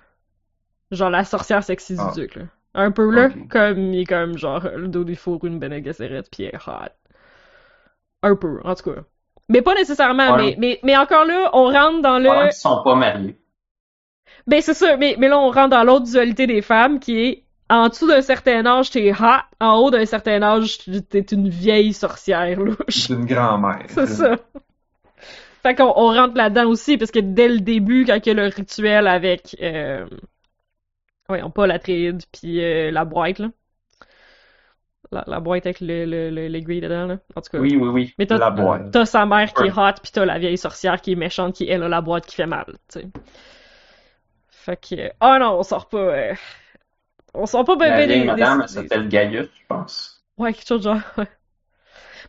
Genre la sorcière sexy du Ah. duc, là. Un peu là, comme il est comme genre le dos du four, une Bene Gesserit, puis elle est hot. Un peu, en tout cas. Mais pas nécessairement, Ouais. mais, mais, mais encore là, on rentre dans le... Qu'ils sont pas mariés. Ben c'est ça, mais, mais là on rentre dans l'autre dualité des femmes qui est en dessous d'un certain âge t'es hot, en haut d'un certain âge t'es une vieille sorcière louche. Une grand-mère. C'est ça. Fait qu'on on rentre là-dedans aussi, parce que dès le début, quand il y a le rituel avec... Euh... Voyons pas la trade, puis euh, la boîte, là. La, la boîte avec le, le, le- l'aiguille dedans, là. En tout cas. Oui, oui, oui. Mais t'as, La sa mère qui est hot, puis t'as la vieille sorcière qui est méchante, qui, elle, a la boîte qui fait mal, tu sais. Fait que... euh, Oh non, on sort pas... euh, On sort pas La bébé vieille des... madame, des- elle s'appelle Gaius, je pense. Ouais, quelque chose de genre... ouais.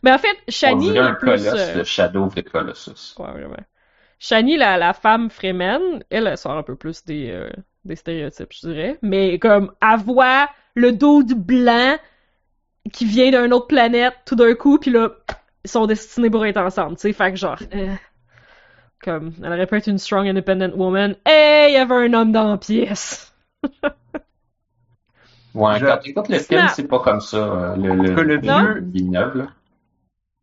Mais en fait, On Shani dirait un plus... colosse, euh, le Shadow of the Colossus. Ouais, vraiment. Shani, la, la femme Fremen, elle, elle sort un peu plus des, euh, des stéréotypes, je dirais. Mais comme, elle voit le dos du blanc qui vient d'une autre planète tout d'un coup, puis là, ils sont destinés pour être ensemble, tu sais. Fait que genre, euh, comme, elle aurait pu être une strong independent woman. Hey, il y avait un homme dans la pièce! Ouais, Je- quand tu écoutes le film, c'est pas comme ça. euh, Le, le, Que le vieux-.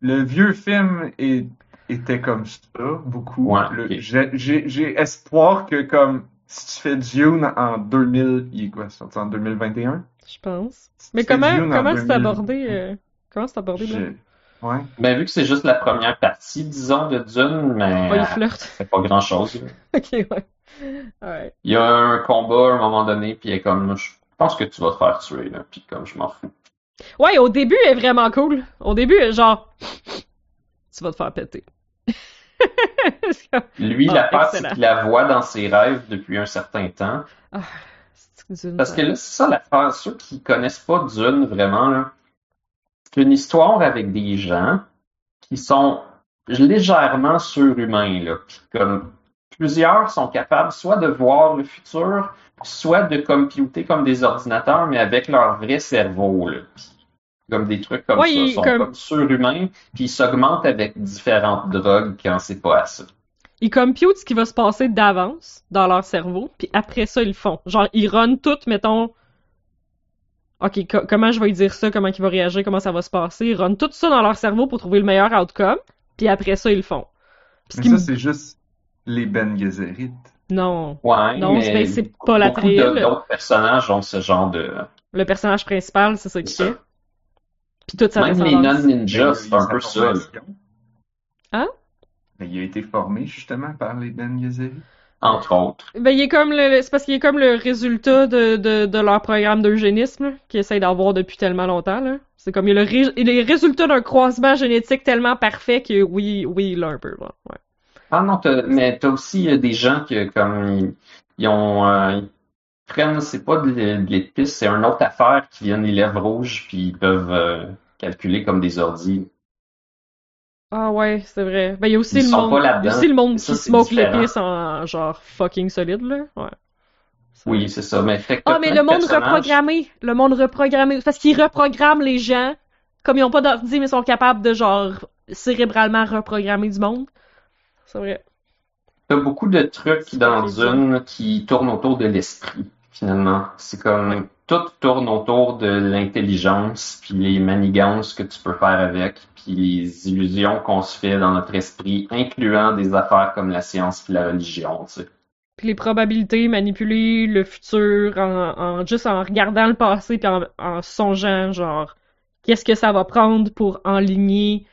Le vieux film est- était comme ça, beaucoup. Ouais, j'ai- espoir que, comme, si tu fais Dune en 2000, il est quoi, sorti en 2021? Je pense. Mais comment, en comment c'est 2000, abordé, euh, comment c'est abordé, je- Ouais. Ben, vu que c'est juste la première partie, disons, de Dune, mais Ouais, il euh, flirte. c'est pas grand chose. ok, ouais. Ouais. Il y a un combat à un moment donné, puis elle est comme, je pense que tu vas te faire tuer, là, puis comme, je m'en fous. Ouais, au début, elle est vraiment cool. Au début, elle est genre, tu vas te faire péter. Lui, Ah, la part, c'est qu'il la voit dans ses rêves depuis un certain temps. Ah, Parce que là, c'est ça l'affaire. Ceux qui connaissent pas Dune vraiment, c'est une histoire avec des gens qui sont légèrement surhumains, là. Puis comme plusieurs sont capables soit de voir le futur, soit de computer comme des ordinateurs, mais avec leur vrai cerveau, là. Puis comme des trucs comme Ouais, ça. il- Ils sont comme- comme surhumains, puis ils s'augmentent avec différentes drogues quand c'est pas assez. Ils computent ce qui va se passer d'avance dans leur cerveau, puis après ça, ils le font. Genre, ils run tout, mettons. Ok, co- comment je vais lui dire ça, comment il va réagir, comment ça va se passer. Ils run tout ça dans leur cerveau pour trouver le meilleur outcome, puis après ça, ils le font. Puis Mais qui ça, c'est juste les Ben Gesserit. Non. Ouais, Non, mais c'est- c'est pas la de- d'autres personnages ont ce genre de... Le personnage principal, c'est ça qu'il fait. Puis toute sa Même les non-ninjas, c'est un peu ça. Hein? Il a été formé justement par les Ben Gesserit. Entre autres. Ben, il est comme le, c'est parce qu'il est comme le résultat de, de, de leur programme d'eugénisme, qu'ils essayent d'avoir depuis tellement longtemps, là. C'est comme, il est le, ré- il est le résultat d'un croisement génétique tellement parfait que oui, oui, il l'a un peu, là. Ouais. Ah non, t'as- mais t'as aussi euh, des gens qui, comme, ils, ils ont, euh, ils prennent, c'est pas de, de l'épice, c'est une autre affaire qui viennent les lèvres rouges, puis ils peuvent euh, calculer comme des ordis. Ah ouais, c'est vrai. Ben, il y a aussi Ils le monde, il y a aussi le monde Ça, qui smoke différent. l'épice en, genre, fucking solide, là. Ouais. Oui, c'est ça. Mais fait que Ah, mais le de monde personnages- reprogrammé. Le monde reprogrammé. Parce qu'ils reprogramment les gens. Comme ils ont pas d'ordi, mais sont capables de, genre, cérébralement reprogrammer du monde. C'est vrai. T'as beaucoup de trucs dans. Dune qui tournent autour de l'esprit, finalement. C'est comme tout tourne autour de l'intelligence, puis les manigances que tu peux faire avec, puis les illusions qu'on se fait dans notre esprit, incluant des affaires comme la science puis la religion, tu sais. Puis les probabilités, manipuler le futur en, juste en regardant le passé puis en, en songeant, genre, qu'est-ce que ça va prendre pour enligner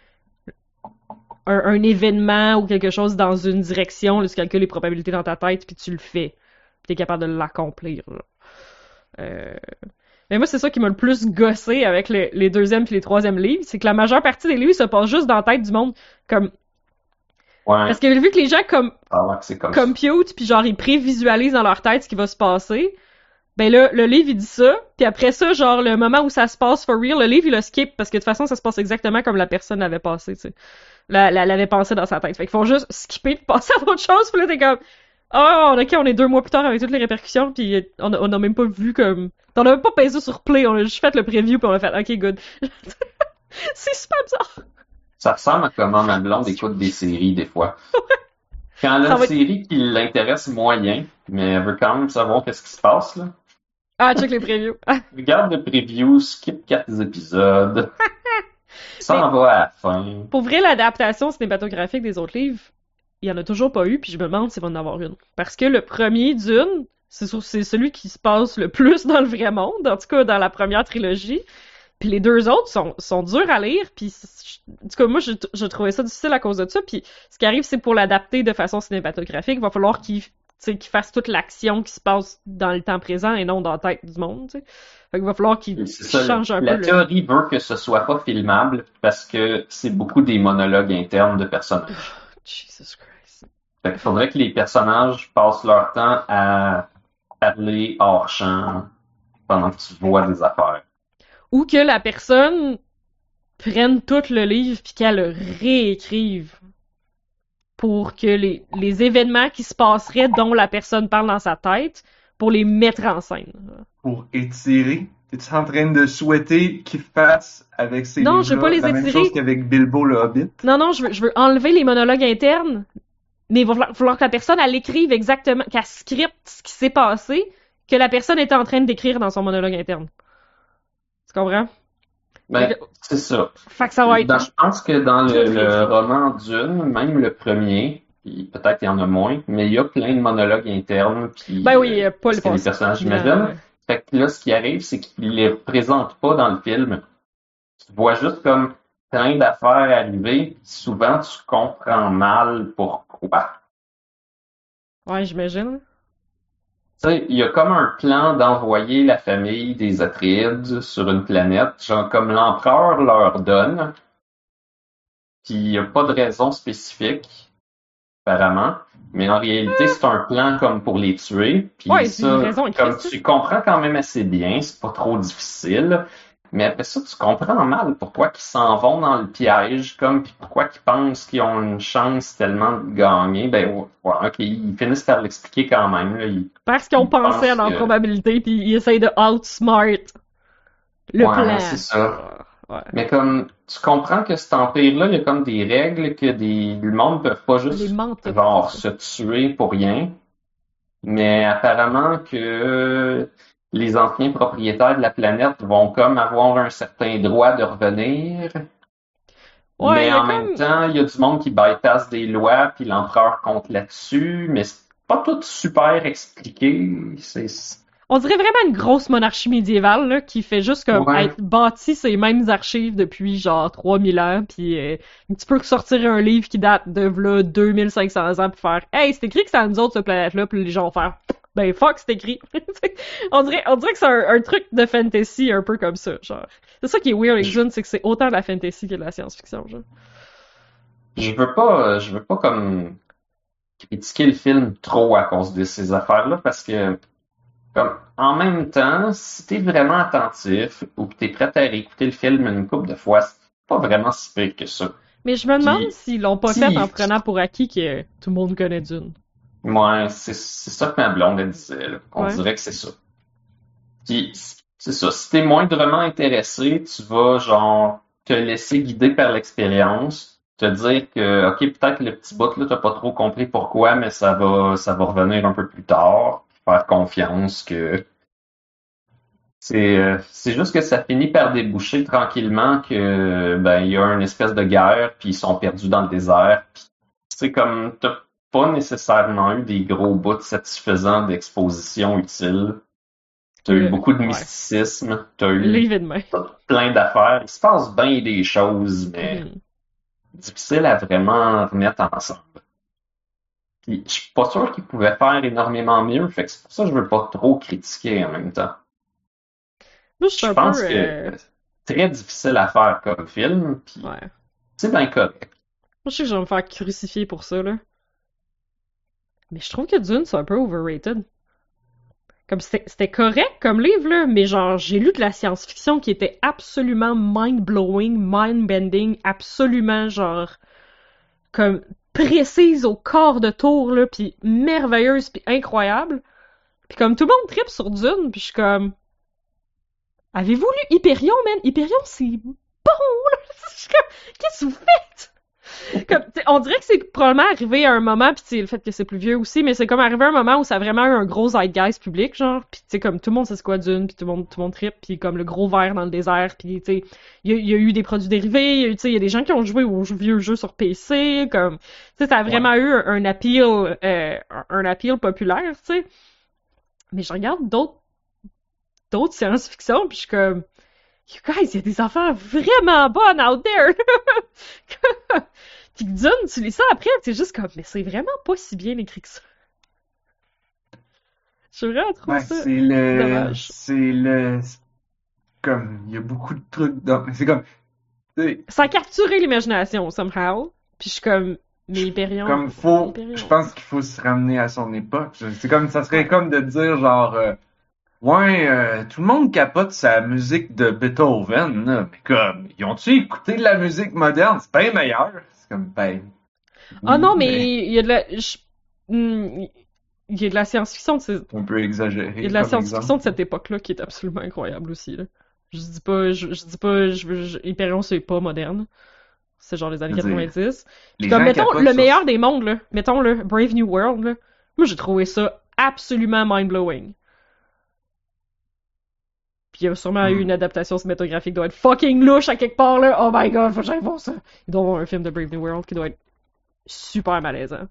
un, événement ou quelque chose dans une direction, là, tu calcules les probabilités dans ta tête puis tu le fais. Puis t'es capable de l'accomplir, là. Euh, Mais moi, c'est ça qui m'a le plus gossé avec les, les deuxièmes puis les troisièmes livres, c'est que la majeure partie des livres se passe juste dans la tête du monde. Comme Ouais. parce que vu que les gens com- Ça a l'air que c'est comme compute, puis genre ils prévisualisent dans leur tête ce qui va se passer. Ben là, le livre il dit ça, puis après ça, genre le moment où ça se passe for real, le livre il le skip parce que de toute façon ça se passe exactement comme la personne l'avait passé, tu sais. La, la- l'avait pensé dans sa tête. Fait qu'ils font juste skipper passer à autre chose, puis là t'es comme oh ok on est deux mois plus tard avec toutes les répercussions puis on a, on a même pas vu comme on a même pas pesé sur play, on a juste fait le preview puis on a fait ok good. c'est super bizarre. Ça ressemble à comment ma blonde écoute des séries des fois. Quand elle a une va série qui l'intéresse moyen, mais elle veut quand même savoir qu'est-ce qui se passe, là. Ah check les previews. Regarde le preview, skip quatre épisodes. Ça en va à la fin. Pour vrai, l'adaptation cinématographique des autres livres, il y en a toujours pas eu, puis je me demande s'il va en avoir une. Parce que le premier Dune, c'est celui qui se passe le plus dans le vrai monde, en tout cas dans la première trilogie. Puis les deux autres sont, sont durs à lire, puis en tout cas moi je, je trouvais ça difficile à cause de ça. Puis ce qui arrive, c'est pour l'adapter de façon cinématographique, il va falloir qu'il fasse toute l'action qui se passe dans le temps présent et non dans la tête du monde. tu sais. Fait qu'il va falloir qu'il change un la peu. le- théorie veut que ce soit pas filmable parce que c'est beaucoup des monologues internes de personnages. Jesus Christ. Fait qu'il faudrait que les personnages passent leur temps à parler hors champ pendant que tu vois des affaires. ou que la personne prenne tout le livre puis qu'elle le réécrive pour que les, les événements qui se passeraient dont la personne parle dans sa tête pour les mettre en scène. Pour étirer? T'es-tu en train de souhaiter qu'il fasse avec ces Non, je veux pas les la même étirer. chose qu'avec Bilbo le Hobbit? Non, non, je veux, je veux enlever les monologues internes, mais il va falloir, falloir que la personne, elle écrive exactement, qu'elle scripte ce qui s'est passé, que la personne était en train d'écrire dans son monologue interne. Tu comprends? Ben, c'est ça. Fait que ça va être... Dans- je pense que dans le, le roman Dune, même le premier, puis peut-être qu'il y en a moins, mais il y a plein de monologues internes. Puis, Ben oui, euh, Paul c'est les personnages, Ouais. j'imagine. Fait que là, ce qui arrive, c'est qu'ils les représentent pas dans le film. Tu vois juste comme plein d'affaires arriver. Souvent, tu comprends mal pourquoi. Ouais, j'imagine. Tu sais, il y a comme un plan d'envoyer la famille des Atreides sur une planète, genre comme l'empereur leur donne. Puis il n'y a pas de raison spécifique, apparemment. Mais en réalité, c'est un plan comme pour les tuer. Puis Ouais, ça, une raison écrite, comme tu comprends quand même assez bien, c'est pas trop difficile. Mais après ça, tu comprends mal pourquoi ils s'en vont dans le piège, comme puis pourquoi ils pensent qu'ils ont une chance tellement de gagner. Ben ouais, ok, ils finissent par l'expliquer quand même. Là. Ils- Parce Je pense pensait à leur que- probabilité, puis ils essayent de outsmart le Ouais, plan. c'est ça. Ouais. Mais comme tu comprends que cet empire-là, il y a comme des règles que des le monde ne peuvent pas juste genre se tuer pour rien. Mais apparemment que les anciens propriétaires de la planète vont comme avoir un certain droit de revenir. Ouais, mais en même comme- temps, il y a du monde qui bypasse des lois, puis l'empereur compte là-dessus, mais c'est pas tout super expliqué. C'est On dirait vraiment une grosse monarchie médiévale là, qui fait juste comme Ouais. être bâti ces mêmes archives depuis genre 3000 ans, puis euh, tu peux sortir un livre qui date de là 2500 ans puis faire Hey, c'est écrit que c'est à nous autres cette planète-là, puis les gens vont faire Ben fuck, c'est écrit. on dirait on dirait que c'est un, un truc de fantasy un peu comme ça, genre. C'est ça qui est weird avec Dune, c'est que c'est autant de la fantasy que de la science-fiction, genre. je veux pas, je veux pas comme critiquer le film trop à cause de ces affaires-là parce que comme en même temps, si t'es vraiment attentif ou que t'es prêt à réécouter le film une couple de fois, c'est pas vraiment si pire que ça. Mais je me demande s'ils l'ont pas si- fait en prenant pour acquis que tout le monde connaît Dune. Ouais, c'est ça que ma blonde elle disait. Là. On Ouais. dirait que c'est ça. Puis c'est ça. Si t'es moindrement intéressé, tu vas genre te laisser guider par l'expérience, te dire que ok peut-être que le petit bout là t'as pas trop compris pourquoi, mais ça va ça va revenir un peu plus tard. Faire confiance que c'est euh, c'est juste que ça finit par déboucher tranquillement que ben il y a une espèce de guerre puis ils sont perdus dans le désert. C'est comme t'as pas nécessairement eu des gros bouts satisfaisants d'exposition utile. T'as eu beaucoup de ouais. mysticisme, t'as eu plein d'affaires. Il se passe bien des choses, mais Mhm. difficile à vraiment remettre ensemble. Puis, je suis pas sûr qu'il pouvait faire énormément mieux, fait que c'est pour ça que je veux pas trop critiquer en même temps. Moi, je suis Je un pense peu. que euh, très difficile à faire comme film, puis Ouais. c'est bien correct. Moi, je sais que je vais me faire crucifier pour ça, là. Mais je trouve que Dune, c'est un peu overrated. Comme c'était correct comme livre, là, mais genre, j'ai lu de la science-fiction qui était absolument mind-blowing, mind-bending, absolument genre, comme précise au corps de tour, là, puis merveilleuse, puis incroyable. Puis comme tout le monde tripe sur Dune, puis je suis comme... Avez-vous lu Hyperion, man? Hyperion, c'est bon, là! Qu'est-ce que vous faites? Comme, on dirait que c'est probablement arrivé à un moment, puis le fait que c'est plus vieux aussi, mais c'est comme arrivé à un moment où ça a vraiment eu un gros zeitgeist public, genre, puis tu sais, comme tout le monde sait ce quoi Dune, puis tout le monde, tout le monde tripe, puis comme le gros verre dans le désert, puis tu sais, il y, a- il y a eu des produits dérivés, il y a eu, tu sais, il y a des gens qui ont joué aux vieux jeux sur PC, comme, tu sais, ça a vraiment eu un, un appeal, euh, un, un appeal populaire, tu sais. Mais je regarde d'autres, d'autres science-fiction, puis je suis comme, you guys, il y a des affaires vraiment bonnes out there! Puis que Dune, tu lis ça après, c'est juste comme, mais c'est vraiment pas si bien écrit que ça. Je vraiment trouve Ouais, ça c'est le, c'est le, comme, il y a beaucoup de trucs dans, c'est comme, Ça a capturé l'imagination, somehow. Puis je suis comme, mais Hyperion... comme faut, je pense qu'il faut se ramener à son époque. C'est comme, ça serait comme de dire genre, euh, ouais, euh, tout le monde capote sa musique de Beethoven, là, mais comme, ils ont-tu écouté de la musique moderne? C'est pas meilleur. C'est comme, ben. Ah oui, non, mais il y a de la... je- hmm, Il y a de la science-fiction de ces- On peut exagérer. Il y a de la science-fiction de cette époque-là qui est absolument incroyable aussi, là. Je dis pas, je, je dis pas, je, je- Hyperion c'est pas moderne. C'est genre les années Je veux dire, 90. Les Comme mettons le meilleur des mondes, là. Mettons le Brave New World, là. Moi j'ai trouvé ça absolument mind-blowing. Puis il y a sûrement eu Hmm. une adaptation cinématographique qui doit être fucking louche à quelque part, là. Oh my god, faut que j'aille voir ça. Il doit y avoir un film de Brave New World qui doit être super malaisant.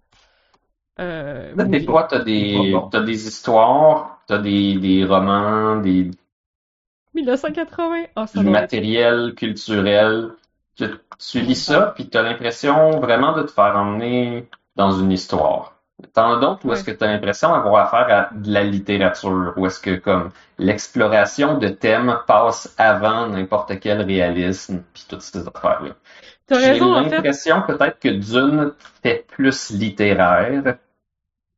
Euh, Des fois, t'as des, t'as des histoires, t'as des, des romans, des, 1980. Ah, ça du être- matériel culturel. Que tu lis ça, puis t'as l'impression vraiment de te faire emmener dans une histoire. T'en as d'autres où est-ce que t'as l'impression d'avoir affaire à de la littérature, où est-ce que comme l'exploration de thèmes passe avant n'importe quel réalisme, puis toutes ces affaires-là. J'ai raison, en fait. l'impression peut-être que Dune fait plus littéraire.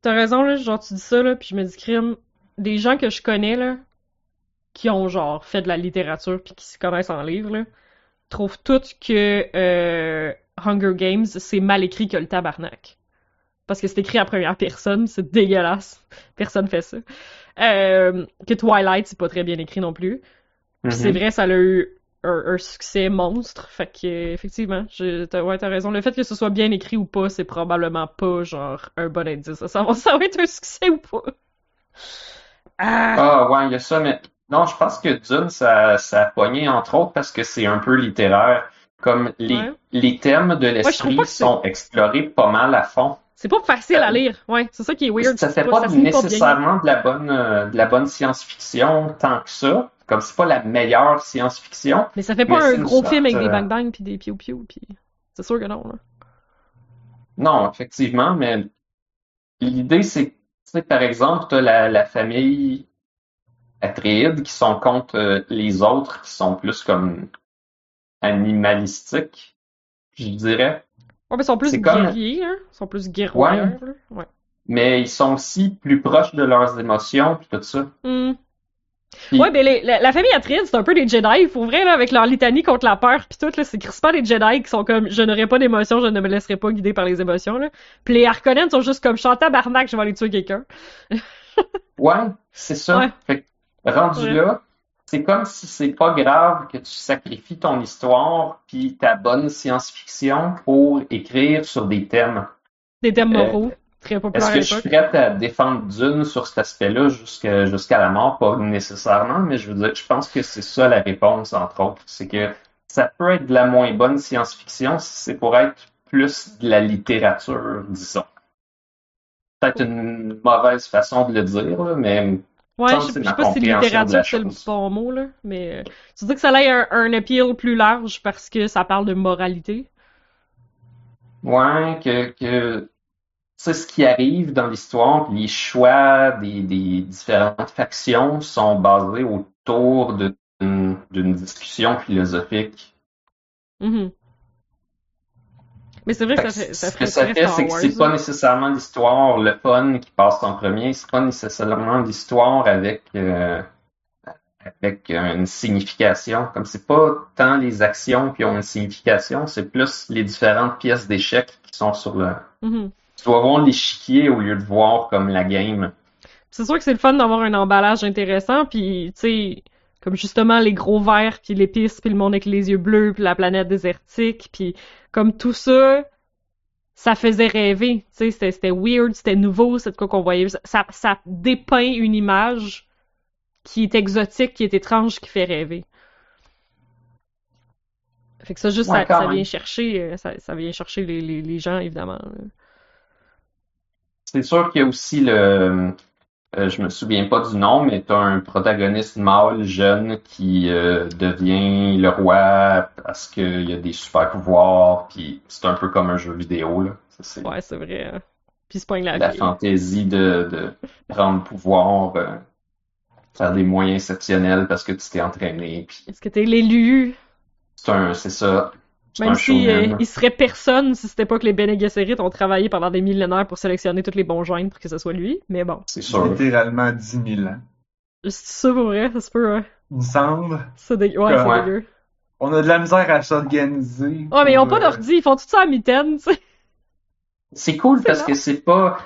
T'as raison, là, genre, tu dis ça, là, puis je me dis, crime, des gens que je connais, là, qui ont, genre, fait de la littérature puis qui se connaissent en livres, là, trouvent toutes que euh, Hunger Games, c'est mal écrit que le tabarnak. Parce que c'est écrit à première personne, c'est dégueulasse. Personne fait ça. Euh, que Twilight, c'est pas très bien écrit non plus. Puis c'est Mhm. vrai, ça a eu un, un succès monstre. Fait que, effectivement, t'as, ouais, raison. Le fait que ce soit bien écrit ou pas, c'est probablement pas, genre, un bon indice. Ça va, ça va être un succès ou pas. Ah! Ah ouais, il y a ça, mais non, je pense que Dune, ça, ça a pogné entre autres parce que c'est un peu littéraire. Comme les, Ouais. les thèmes de l'esprit sont explorés pas mal à fond. C'est pas facile à lire. Ouais, c'est ça qui est weird. Ça fait pas ça nécessairement de la bonne, euh, de la bonne science-fiction tant que ça. Comme c'est pas la meilleure science-fiction. Mais ça fait pas un gros sorte, film avec des euh, bang bang puis des piou piou puis c'est sûr que non là. Non, effectivement, mais l'idée, c'est, sais, par exemple, t'as la, la famille Atréide qui sont contre euh, les autres qui sont plus comme animalistiques, je dirais. Ouais, mais ils sont plus comme- guerriers, hein. Ils sont plus guerriers, là. Ouais. Mais ils sont aussi plus proches de leurs émotions puis tout ça. Hmm. Puis- Ouais, les- la, la famille Atreides, c'est un peu des Jedi, pour vrai, là, avec leur litanie contre la peur pis tout, là, c'est crispant les Jedi qui sont comme, je n'aurai pas d'émotions, je ne me laisserai pas guider par les émotions, là. Puis les Harkonnen sont juste comme, en tabarnak, je vais aller tuer quelqu'un. Ouais, c'est ça. Ouais. Fait que, rendu Ouais. là, c'est comme si c'est pas grave que tu sacrifies ton histoire puis ta bonne science-fiction pour écrire sur des thèmes. Des thèmes Euh, moraux, très populaires Est-ce que je suis prête à défendre Dune sur cet aspect-là jusqu'à jusqu'à la mort? Pas nécessairement, mais je veux dire, je pense que c'est ça la réponse, entre autres. C'est que ça peut être de la moins bonne science-fiction si c'est pour être plus de la littérature, disons. Peut-être une mauvaise façon de le dire, mais Ouais, Ça, je sais pas si littérature c'est le bon mot, là, mais euh, tu dis que ça a un, un appeal plus large parce que ça parle de moralité. Ouais, que, que c'est ce qui arrive dans l'histoire, les choix des, des différentes factions sont basés autour d'une discussion philosophique. Mhm. Mais c'est vrai que Fait ça fait, ça ce que ça fait, c'est que c'est pas nécessairement l'histoire, le fun qui passe en premier, c'est pas nécessairement l'histoire avec euh, avec une signification. Comme c'est pas tant les actions qui ont une signification, c'est plus les différentes pièces d'échecs qui sont sur le. Mhm. Tu dois voir l'échiquier au lieu de voir comme la game. C'est sûr que c'est le fun d'avoir un emballage intéressant, puis tu sais, comme justement les gros verres, puis l'épice, puis le monde avec les yeux bleus, puis la planète désertique, puis comme tout ça, ça faisait rêver. Tu sais, c'était c'était weird, c'était nouveau, c'est de quoi qu'on voyait. Ça, ça dépeint une image qui est exotique, qui est étrange, qui fait rêver. Fait que ça, juste, Ouais, ça, ça vient chercher, euh, ça, ça vient chercher les, les, les gens, évidemment. C'est sûr qu'il y a aussi le. Euh, je me souviens pas du nom, mais t'as un protagoniste mâle jeune qui euh, devient le roi parce qu'il y a des super pouvoirs, puis c'est un peu comme un jeu vidéo, là. Ça, Ouais, c'est vrai. hein. Puis c'est pas une la la vie. fantaisie de, de prendre pouvoir, euh, faire des moyens exceptionnels parce que tu t'es entraîné, puis Est-ce que t'es l'élu? c'est un, c'est ça. Même si euh, il serait personne si c'était pas que les Bene Gesserit ont travaillé pendant des millénaires pour sélectionner tous les bons gènes pour que ce soit lui. Mais bon, C'est sûr. Littéralement 10 000 ans. c'est ça pour vrai, ça se peut. hein. Il me semble. C'est dégueu. Ouais, c'est Ouais. dégueu. On a de la misère à s'organiser. Ouais, mais ils ont pas d'ordi, ils font tout ça à mitaine, tu sais. C'est cool parce que c'est pas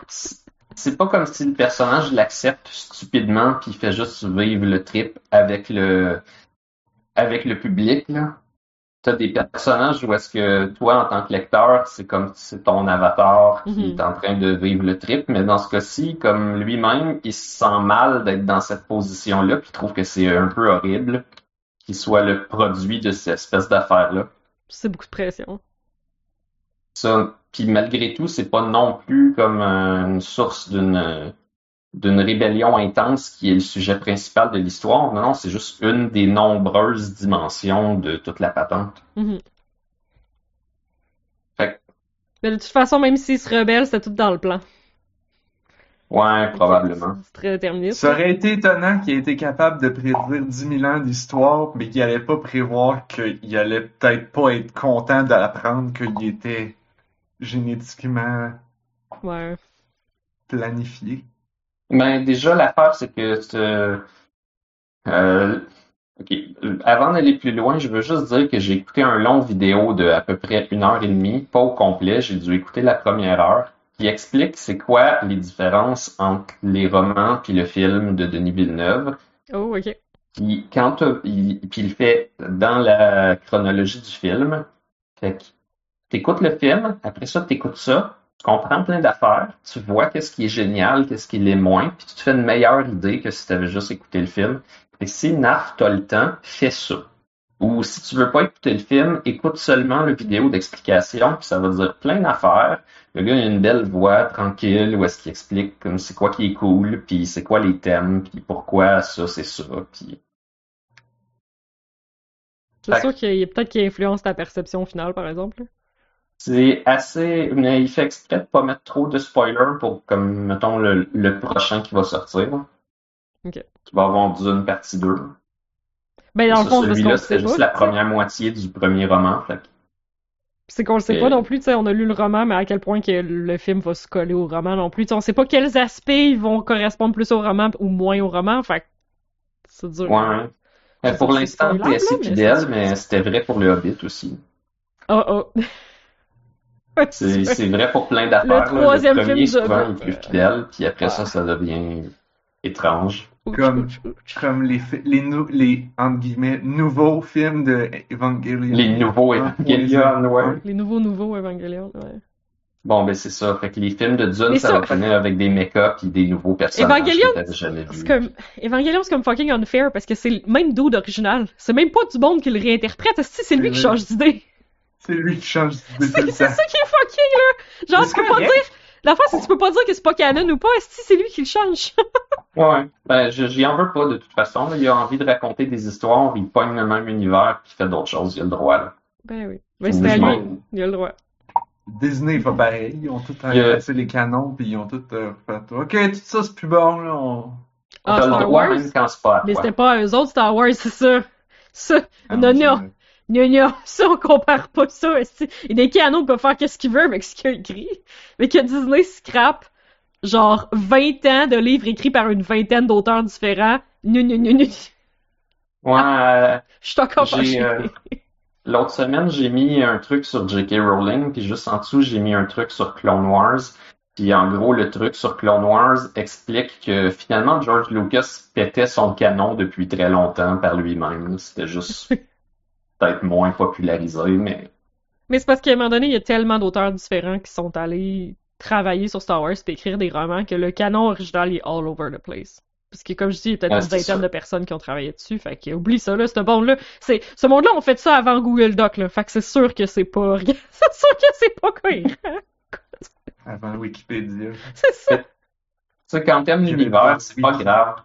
c'est pas comme si le personnage l'accepte stupidement puis il fait juste vivre le trip avec le avec le public là. T'as des personnages où est-ce que toi en tant que lecteur c'est comme c'est ton avatar qui Mhm. est en train de vivre le trip mais dans ce cas-ci comme lui-même il se sent mal d'être dans cette position-là puis il trouve que c'est un peu horrible qu'il soit le produit de cette espèce d'affaire là. C'est beaucoup de pression. Ça, puis malgré tout, c'est pas non plus comme une source d'une d'une rébellion intense qui est le sujet principal de l'histoire. Non, non, c'est juste une des nombreuses dimensions de toute la patente. Mhm. Fait que, Mais de toute façon, même s'ils se rebellent, c'était tout dans le plan. ouais, probablement. C'est très déterministe. Ça aurait été étonnant qu'il ait été capable de prédire 10 000 ans d'histoire, mais qu'il allait pas prévoir qu'il allait peut-être pas être content d'apprendre qu'il était génétiquement Ouais. planifié. Mais déjà, l'affaire, c'est que ce- euh, ok, Avant d'aller plus loin, je veux juste dire que j'ai écouté un long vidéo de à peu près une heure et demie, pas au complet, j'ai dû écouter la première heure, qui explique c'est quoi les différences entre les romans puis le film de Denis Villeneuve. Oh, ok. Puis quand t'as- il, puis il fait dans la chronologie du film. Fait que t'écoutes le film, après ça t'écoutes ça, tu comprends plein d'affaires, tu vois qu'est-ce qui est génial, qu'est-ce qui l'est moins, puis tu te fais une meilleure idée que si t'avais juste écouté le film. Et si Naf t'as le temps, fais ça. Ou si tu veux pas écouter le film, écoute seulement le vidéo d'explication, puis ça va dire plein d'affaires. Le gars il a une belle voix tranquille où est-ce qu'il explique comme c'est quoi qui est cool, puis c'est quoi les thèmes, puis pourquoi ça c'est ça, puis C'est sûr qu'il y a peut-être qu'il influence ta perception finale, par exemple. C'est assez, mais il fait exprès de pas mettre trop de spoilers pour, comme, mettons, le, le prochain qui va sortir. Ok. Tu vas avoir Dune partie 2. Ben, dans le fond, celui-là, c'était juste pas. la première moitié du premier roman. Fait C'est qu'on le sait pas non plus, tu sais, on a lu le roman, mais à quel point que le film va se coller au roman non plus. Tu sais, on sait pas quels aspects ils vont correspondre plus au roman ou moins au roman, fait que c'est dur. Ouais. Sais pour c'est l'instant, t'es assez fidèle, c'est- mais c'était vrai pour le Hobbit aussi. Oh oh. C'est vrai pour plein d'affaires. là. troisième Le premier, film souvent, Hobbit, est plus fidèle, puis après ouais. ça, ça devient étrange. Comme- les, entre guillemets, nouveaux films de Evangelion. Les nouveaux Ah, Evangelion, ouais. Les nouveaux nouveaux Evangelion, ouais. Bon, ben c'est ça. Fait que les films de Dune, ça, ça- va finir avec des mechas puis des nouveaux personnages Evangelion, que t'avais jamais C'est vus. comme Evangelion, c'est comme fucking unfair parce que c'est le même dude original. C'est même pas du monde qui le réinterprète. C'est lui qui change d'idée? C'est lui qui change C'est c'est ça qui est fucking là. Genre, Mais tu c'est peux pas dire. La fois, c'est que tu peux pas dire que c'est pas canon ou pas. Esti, c'est lui qui le change? Ouais. Ben, je- j'y en veux pas de toute façon. là. Il a envie de raconter des histoires, il pogne le même univers puis il fait d'autres choses. Il a le droit, là. ben oui. Ben c'était à lui. Il a le droit. Disney fait pareil. Ils ont tout Il y a- remplacé les canons, puis ils ont tout euh, fait. Ok, tout ça c'est plus bon, là. On... Ah, T'as le Star droit Wars? même quand c'est pas à Mais c'était pas eux autres, Star Wars, c'est ça. Ça. Ah, non, c'est non. Gna gna, ça on compare pas ça. Et des canons peut faire qu'est-ce qu'il veut avec ce qu'il a écrit. Mais que Disney scrape genre 20 ans de livres écrits par une vingtaine d'auteurs différents. Gna gna gna. Ouais, euh, Je suis encore euh, l'autre semaine, j'ai mis un truc sur J.K. Rowling, puis juste en dessous, j'ai mis un truc sur Clone Wars. Puis en gros, le truc sur Clone Wars explique que finalement, George Lucas pétait son canon depuis très longtemps par lui-même. C'était juste peut-être moins popularisé, mais Mais c'est parce qu'à un moment donné, il y a tellement d'auteurs différents qui sont allés travailler sur Star Wars et écrire des romans que le canon original est all over the place. Parce que comme je dis, il y a peut-être Ouais, une vingtaine de personnes qui ont travaillé dessus. Fait que oublie ça là, ce monde-là. C'est, ce monde-là, on fait ça avant Google Doc là. Fait que c'est sûr que c'est pas, c'est sûr que c'est pas cohérent. Avant Wikipédia. C'est ça. tu sais, quand t'aimes l'univers, c'est pas grave.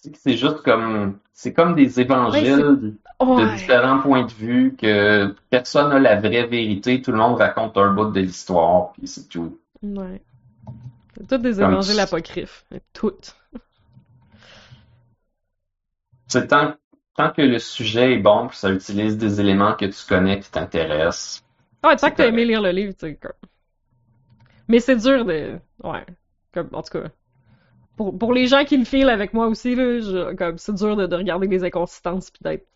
C'est que c'est juste comme, c'est comme des évangiles de Ouais. différents points de vue que personne n'a la vraie vérité, tout le monde raconte un bout de l'histoire, puis c'est tout. Ouais. C'est toutes des Comme- évangiles apocryphes. Toutes. C'est tant, tant que le sujet est bon, puis ça utilise des éléments que tu connais qui t'intéressent. Ah, tu sais C'est que t'as aimé lire le livre, tu sais, comme. Mais c'est dur de. Ouais. Comme, en tout cas. Pour, pour les gens qui le filent avec moi aussi, là, je- comme, c'est dur de, de regarder des inconsistances pis d'être.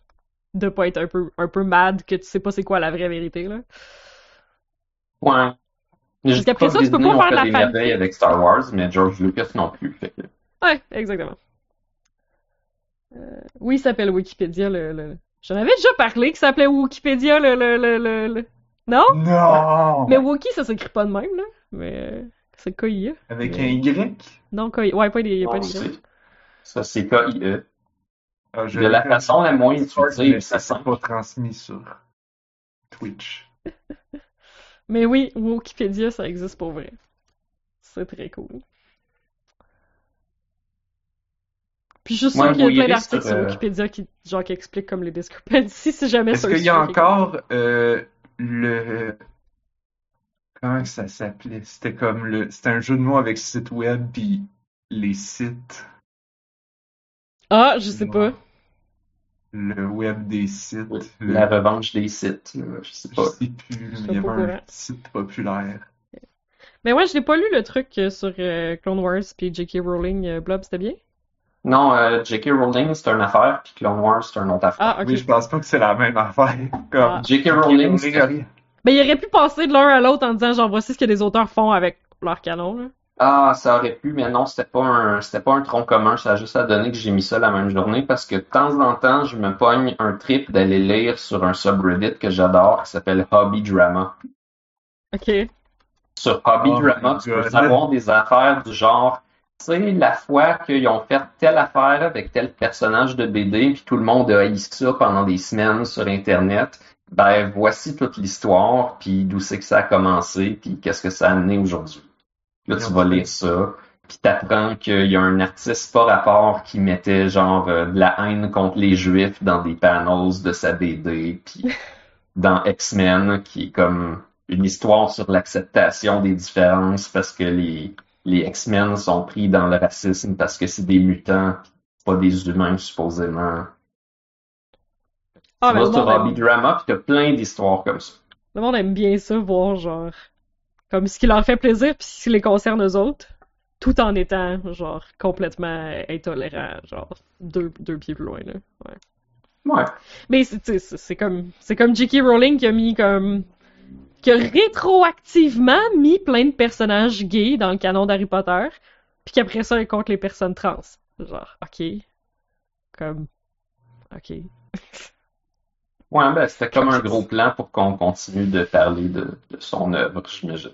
de pas être un peu, un peu mad que tu sais pas c'est quoi la vraie vérité, là. Ouais. Qu'après pas ça, tu peux pas faire de la merveilles avec Star Wars, mais George Lucas non plus. Fait que... Ouais, exactement. Euh, oui, il s'appelle Wikipédia, le. le... J'en avais déjà parlé que ça s'appelait Wikipédia, le, le, le, le, le- Non? Non! Mais Wookie, ça s'écrit pas de même, là. Mais. Euh, C'est KIA. Avec Mais- un Y? Non, KIA. Ouais, pas des, y a pas des sait. Ça, c'est KIE. Ah, je De la façon la moins intuitive, ça s'est pas transmis sur Twitch. Mais oui, Wikipédia, ça existe pour vrai. C'est très cool. Puis je suis Moi, sûre qu'il y a plein d'articles sur, euh, Wikipédia qui, genre, qui expliquent comme les discrepancies si jamais Est-ce qu'il y a encore euh, le. Comment ça s'appelait? C'était comme le. C'était un jeu de mots avec site web puis les sites. Ah, je sais pas. Le web des sites. Oui, le- La revanche des sites, là, je sais Je pas. sais plus, mais Je il y avait un site populaire. Mais ouais, je n'ai pas lu le truc euh, sur euh, Clone Wars puis J.K. Rowling. euh, Blob, c'était bien? Non, euh, J.K. Rowling, c'est une affaire, puis Clone Wars, c'est une autre affaire. Ah, ok. Oui, je pense pas que c'est la même affaire. Comme. Ah. J.K. Rowling, c'est Rowling, Ben, il aurait pu passer de l'un à l'autre en disant, genre, voici ce que les auteurs font avec leur canon, là. Ah, ça aurait pu, mais non, c'était pas un, c'était pas un tronc commun. Ça a juste à donner que j'ai mis ça la même journée parce que de temps en temps, je me pogne un trip d'aller lire sur un subreddit que j'adore qui s'appelle Hobby Drama. Ok. Sur Hobby Oh Drama, tu peux savoir des affaires du genre, tu sais, la fois qu'ils ont fait telle affaire avec tel personnage de BD, puis tout le monde a haï ça pendant des semaines sur Internet. Ben, voici toute l'histoire, puis d'où c'est que ça a commencé, puis qu'est-ce que ça a amené aujourd'hui. Là, tu vas lire ça, puis t'apprends qu'il y a un artiste pas rapport qui mettait genre euh, de la haine contre les Juifs dans des panels de sa BD, puis dans X-Men, qui est comme une histoire sur l'acceptation des différences parce que les, les X-Men sont pris dans le racisme parce que c'est des mutants, pas des humains supposément. Ah, mais Hobby aime, Drama, puis t'as plein d'histoires comme ça. le monde aime bien ça, voir, genre, comme ce qui leur fait plaisir puis ce qui les concerne eux autres, tout en étant, genre, complètement intolérant, genre, deux, deux pieds plus loin, là. Ouais. Ouais. Mais c'est, c'est c'est comme, c'est comme J.K. Rowling qui a mis comme, qui a rétroactivement mis plein de personnages gays dans le canon d'Harry Potter, puis qu'après ça, elle compte les personnes trans. Genre, ok. Comme, ok. Ouais, ben, c'était comme un gros plan pour qu'on continue de parler de, de son œuvre, j'imagine.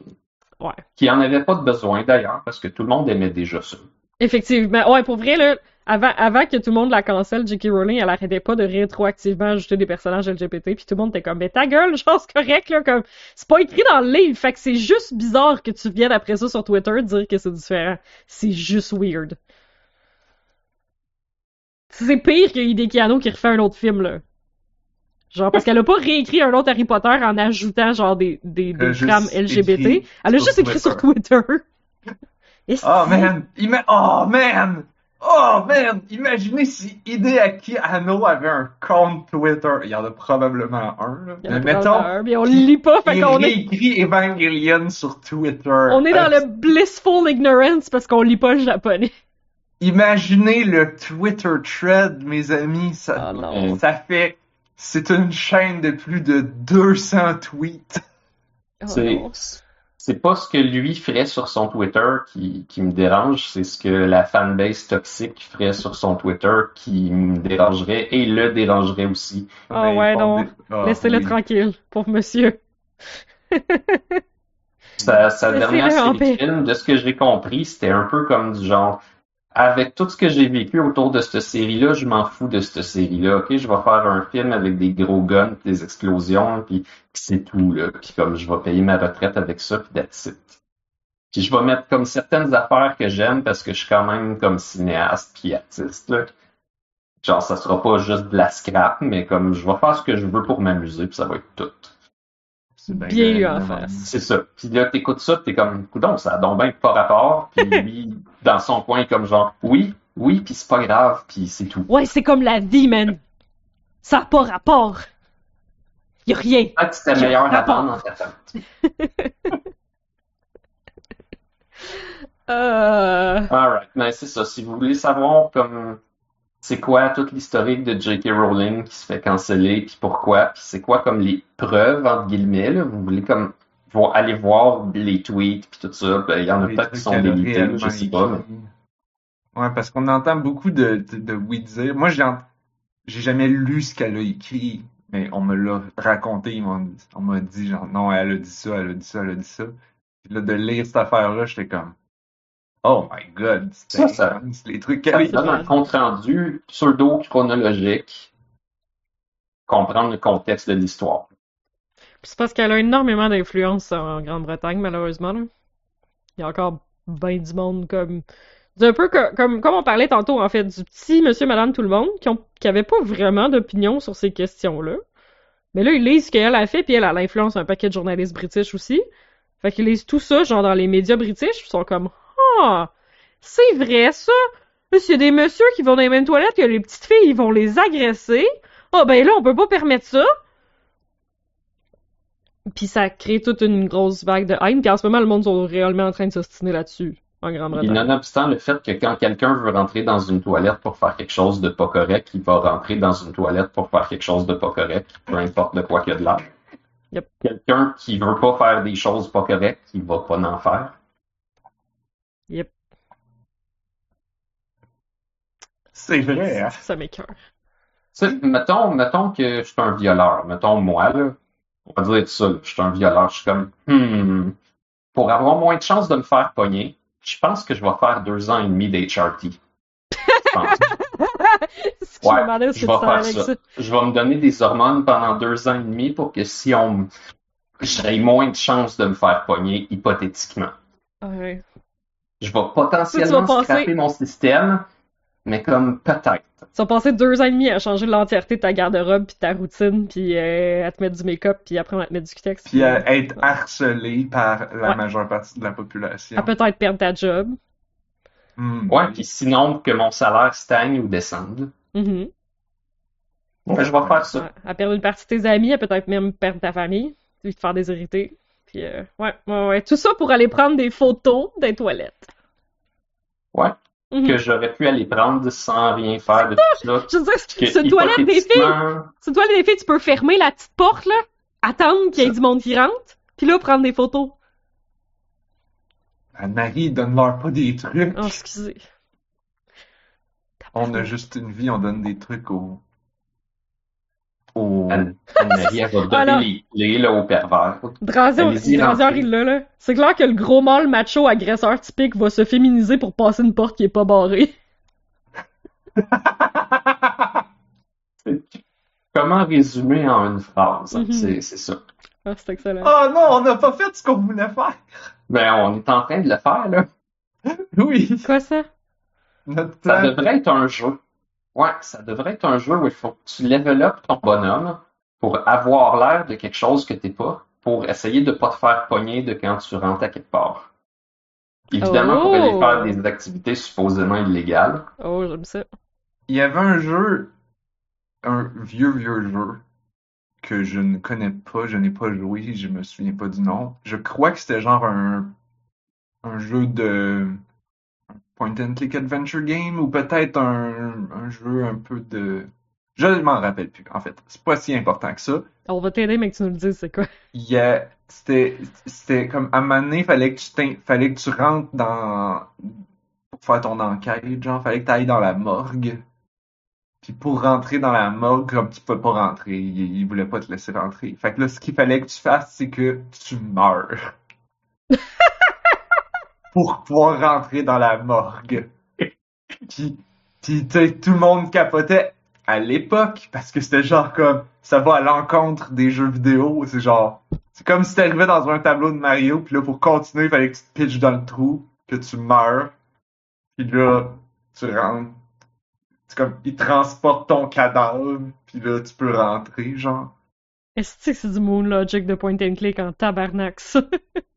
Ouais. Qui en avait pas de besoin d'ailleurs, parce que tout le monde aimait déjà ça. Effectivement. Ouais, pour vrai, là, avant, avant que tout le monde la cancelle, J.K. Rowling, elle arrêtait pas de rétroactivement ajouter des personnages LGBT, puis tout le monde était comme, mais ta gueule, genre, c'est correct, là, comme, c'est pas écrit dans le livre, fait que c'est juste bizarre que tu viennes après ça sur Twitter dire que c'est différent. C'est juste weird. C'est pire que Hideki Anno qui refait un autre film, là. Genre, parce qu'elle a pas réécrit un autre Harry Potter en ajoutant, genre, des, des, juste trames LGBT. écrit Elle a juste écrit sur Twitter. Et Oh man! Oh man! Oh man, imaginez si Hideaki Anno avait un compte Twitter. Il y en a probablement un. Là. Il y en a Mais mettons, un, mais on le lit pas, fait il qu'on est, réécrit Evangelion sur Twitter. on est dans Euh, le blissful ignorance parce qu'on lit pas le japonais. Imaginez le Twitter thread, mes amis. Ça, Oh non. ça fait. C'est une chaîne de plus de 200 tweets. Oh C'est pas ce que lui ferait sur son Twitter qui, qui me dérange, c'est ce que la fanbase toxique ferait sur son Twitter qui me dérangerait et le dérangerait aussi. Ah Mais ouais, non. des- Ah, Laissez-le oui. tranquille, pauvre monsieur. Sa, dernière série de ce que j'ai compris, c'était un peu comme du genre, avec tout ce que j'ai vécu autour de cette série-là, je m'en fous de cette série-là. Ok, je vais faire un film avec des gros guns, des explosions, puis, c'est tout là. Puis comme je vais payer ma retraite avec ça, puis that's it. Puis je vais mettre comme certaines affaires que j'aime parce que je suis quand même comme cinéaste puis artiste. Là. Genre ça sera pas juste de la scrap, mais comme je vais faire ce que je veux pour m'amuser, puis ça va être tout. Bien eu en face. C'est ça. Puis là, t'écoutes ça, t'es comme, coudon, ça a donc bien pas rapport. Puis lui, dans son coin, comme genre, oui, oui, puis c'est pas grave, puis c'est tout. Ouais, c'est comme la vie, man. Ça a pas rapport. Y a rien. Peut-être que c'était meilleur avant dans ta tête. Euh... Alright, mais c'est ça. Si vous voulez savoir comme c'est quoi toute l'historique de J.K. Rowling qui se fait canceller, puis pourquoi, puis c'est quoi comme les preuves entre guillemets, là, vous voulez comme aller voir les tweets puis tout ça, ben, il y en a peut-être qui sont délités, je sais pas. mais-. Ouais, parce qu'on entend beaucoup de, de, de oui dire. Moi, j'ai, jamais lu ce qu'elle a écrit, mais on me l'a raconté. On m'a dit, genre, non, elle a dit ça, elle a dit ça, elle a dit ça. Puis là, de lire cette affaire-là, j'étais comme, oh my god, Ça, c'est ça- les trucs Ça a donne un compte rendu pseudo-chronologique, comprendre le contexte de l'histoire. C'est parce qu'elle a énormément d'influence en Grande-Bretagne, malheureusement. là. Il y a encore bien du monde comme. C'est un peu que- comme, comme on parlait tantôt, en fait, du petit monsieur, madame, tout le monde, qui, ont, qui avait pas vraiment d'opinion sur ces questions-là. Mais là, ils lisent ce qu'elle a fait, puis elle, elle influence un paquet de journalistes british aussi. Fait qu'ils lisent tout ça, genre dans les médias british, puis ils sont comme Ah, c'est vrai ça! S'il y a des messieurs qui vont dans les mêmes toilettes que les petites filles, ils vont les agresser. Ah, ben là, on peut pas permettre ça. Puis ça crée toute une grosse vague de haine. Puis en ce moment, le monde sont réellement en train de s'ostiner là-dessus, en Et Grande-Bretagne. nonobstant le fait que quand quelqu'un veut rentrer dans une toilette pour faire quelque chose de pas correct, il va rentrer dans une toilette pour faire quelque chose de pas correct, peu importe de quoi qu'il y a de l'air. Yep. Quelqu'un qui veut pas faire des choses pas correctes, il va pas en faire. Yep, C'est vrai, hein? ça sais, mettons, mettons que je suis un violeur. Mettons, moi, là, on va dire ça, je suis un violeur. Je suis comme, hmm, pour avoir moins de chances de me faire pogner, je pense que je vais faire deux ans et demi d'HRT. Je pense. Ouais, je vais tu savais faire avec ça. ça. Je vais me donner des hormones pendant deux ans et demi pour que si on me- j'aurais moins de chances de me faire pogner, hypothétiquement. Ouais. Je vais potentiellement passer- scraper mon système, mais comme peut-être. Tu vas passer deux ans et demi à changer l'entièreté de ta garde-robe, puis ta routine, puis euh, à te mettre du make-up, puis après on va te mettre du cutex. Puis à puis, être harcelé par la Ouais. majeure partie de la population. à peut-être perdre ta job. Hmm. Ouais, puis sinon que mon salaire stagne ou descende. Mhm. Ouais, je vais faire ça. À perdre une partie de tes amis, à peut-être même perdre ta famille, puis te faire déshériter. Puis euh, ouais, ouais, ouais. Tout ça pour aller prendre des photos des toilettes. Ouais. Mhm. Que j'aurais pu aller prendre sans rien faire de tout ça. Je veux dire, c'est une toilette des filles. C'est toilette des filles, tu peux fermer la petite porte, là, attendre qu'il y ait du monde qui rentre, puis là, prendre des photos. Anne-Marie, donne-leur pas des trucs. Oh, excusez. On a juste une vie, on donne des trucs aux. Anne-Marie, elle va donner Alors- les clés là, au pervers. Rentrez. il l'a, là. C'est clair que le gros mâle macho agresseur typique va se féminiser pour passer une porte qui est pas barrée. Comment résumer en une phrase? Mhm. C'est c'est ça. Ah, c'est excellent. Oh non, on n'a pas fait ce qu'on voulait faire. Ben, on est en train de le faire, là. Oui, Quoi, ça? notre Ça devrait être un jeu. Ouais, ça devrait être un jeu où il faut que tu up ton bonhomme pour avoir l'air de quelque chose que t'es pas, pour essayer de pas te faire pogner de quand tu rentres à quelque part. Évidemment qu'on peut Oh! aller faire des activités supposément illégales. Oh, j'aime ça. Il y avait un jeu, un vieux, vieux jeu, que je ne connais pas, je n'ai pas joué, je me souviens pas du nom. Je crois que c'était genre un, un jeu de un point and click adventure game ou peut-être un, un jeu un peu de... Je ne m'en rappelle plus, en fait. C'est pas si important que ça. On va t'aider, mais que tu nous le dises, c'est quoi? Il y a, c'était, c'était comme, à un moment donné, fallait que tu fallait que tu rentres dans, pour faire ton enquête, genre, fallait que tu ailles dans la morgue. Puis pour rentrer dans la morgue, comme tu peux pas rentrer, il, il voulait pas te laisser rentrer. Fait que là, ce qu'il fallait que tu fasses, c'est que tu meurs. pour pouvoir rentrer dans la morgue. Puis, puis tout le monde capotait à l'époque parce que c'était genre comme ça va à l'encontre des jeux vidéo, c'est genre c'est comme si t'arrivais dans un tableau de Mario puis là pour continuer, il fallait que tu te pitches dans le trou, que tu meurs. Puis là tu rentres c'est comme ils transportent ton cadavre puis là tu peux rentrer genre. Est-ce que c'est du Moon Logic de point and click en tabarnak?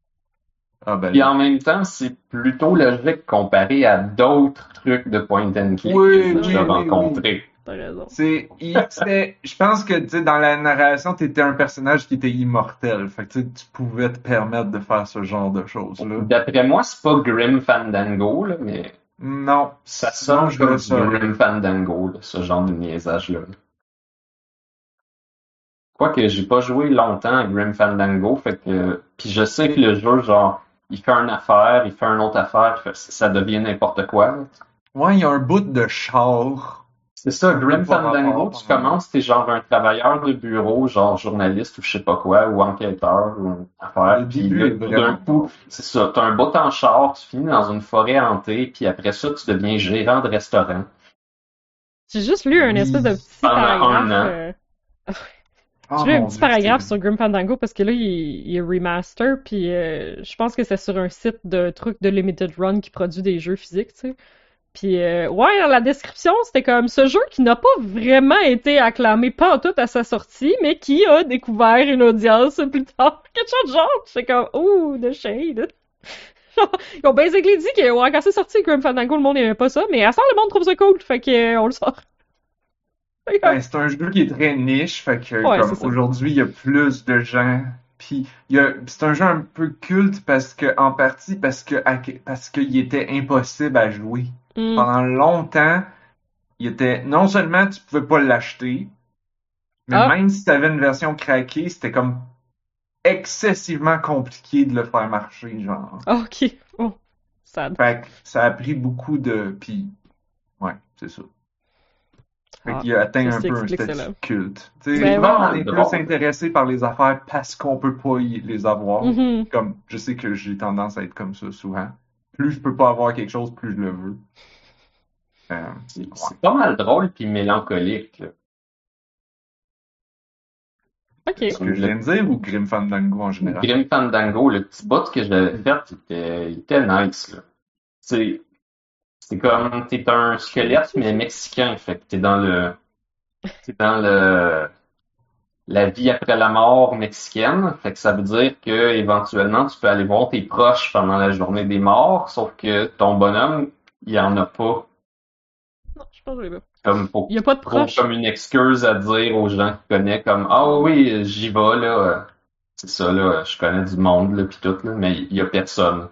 Ah ben Puis en même temps, c'est plutôt logique comparé à d'autres trucs de point and click Oui, que oui, j'ai oui, rencontrés. T'as raison. C'est, je pense que, tu sais, dans la narration, t'étais un personnage qui était immortel. Fait que, tu tu pouvais te permettre de faire ce genre de choses-là. D'après moi, c'est pas Grim Fandango, là, mais Non. ça je comme du. Grim Fandango, là, ce genre de niaisage-là. Quoique j'ai pas joué longtemps à Grim Fandango, fait que puis je sais que le jeu, genre, il fait une affaire, il fait une autre affaire, fait ça devient n'importe quoi. Ouais, il y a un bout de char. C'est ça, Grim Fandango, tu commences, t'es genre un travailleur de bureau, genre journaliste ou je sais pas quoi, ou enquêteur ou une affaire, Le puis d'un coup, c'est ça, t'as un bout en char, tu finis dans une forêt hantée, puis après ça, tu deviens gérant de restaurant. J'ai juste lu un espèce de petit Pendant un paragraphe. an. Oh, J'ai un petit Dieu, paragraphe sur Grim Fandango? Parce que là, il, il est remaster, puis euh, je pense que c'est sur un site de truc de Limited Run qui produit des jeux physiques, tu sais. Puis euh, ouais, dans la description, c'était comme ce jeu qui n'a pas vraiment été acclamé pas tout à sa sortie, mais qui a découvert une audience plus tard. Quelque chose de genre. C'est comme, ouh, de shade. Ils ont basically dit que ouais, quand c'est sorti Grim Fandango, le monde n'aimait pas ça, mais à ça, le monde trouve ça cool, fait que euh, on le sort. Ben, c'est un jeu qui est très niche, fait que Ouais, comme aujourd'hui il y a plus de gens. Puis c'est un jeu un peu culte parce que en partie parce que parce qu'il était impossible à jouer. hmm. Pendant longtemps, il était non seulement tu pouvais pas l'acheter, mais Ah. même si tu avais une version craquée, c'était comme excessivement compliqué de le faire marcher, genre. Ok, oh, sad. Fait que ça a pris beaucoup de puis ouais, c'est ça. Fait Ah, qu'il a atteint un peu un statut culte. Tu sais, Ben on est Drôle. plus intéressé par les affaires parce qu'on peut pas y les avoir. Mhm. Comme je sais que j'ai tendance à être comme ça souvent. Plus je peux pas avoir quelque chose, plus je le veux. Euh, C'est c'est pas mal drôle puis mélancolique. là. Ok. ce que je viens de dire ou Grim Fandango en général? Grim Fandango, le petit bot que j'avais fait, il était, il était nice, là. C'est comme, t'es un squelette, mais mexicain, fait que t'es dans le, t'es dans le, la vie après la mort mexicaine, fait que ça veut dire que, éventuellement, tu peux aller voir tes proches pendant la journée des morts, sauf que ton bonhomme, il en a pas. Non, je pense que je. Comme, faut Il y a pas de proche. comme une excuse à dire aux gens que tu connais, comme Ah oui, j'y vais là, c'est ça là, je connais du monde là, pis tout là, mais il y a personne.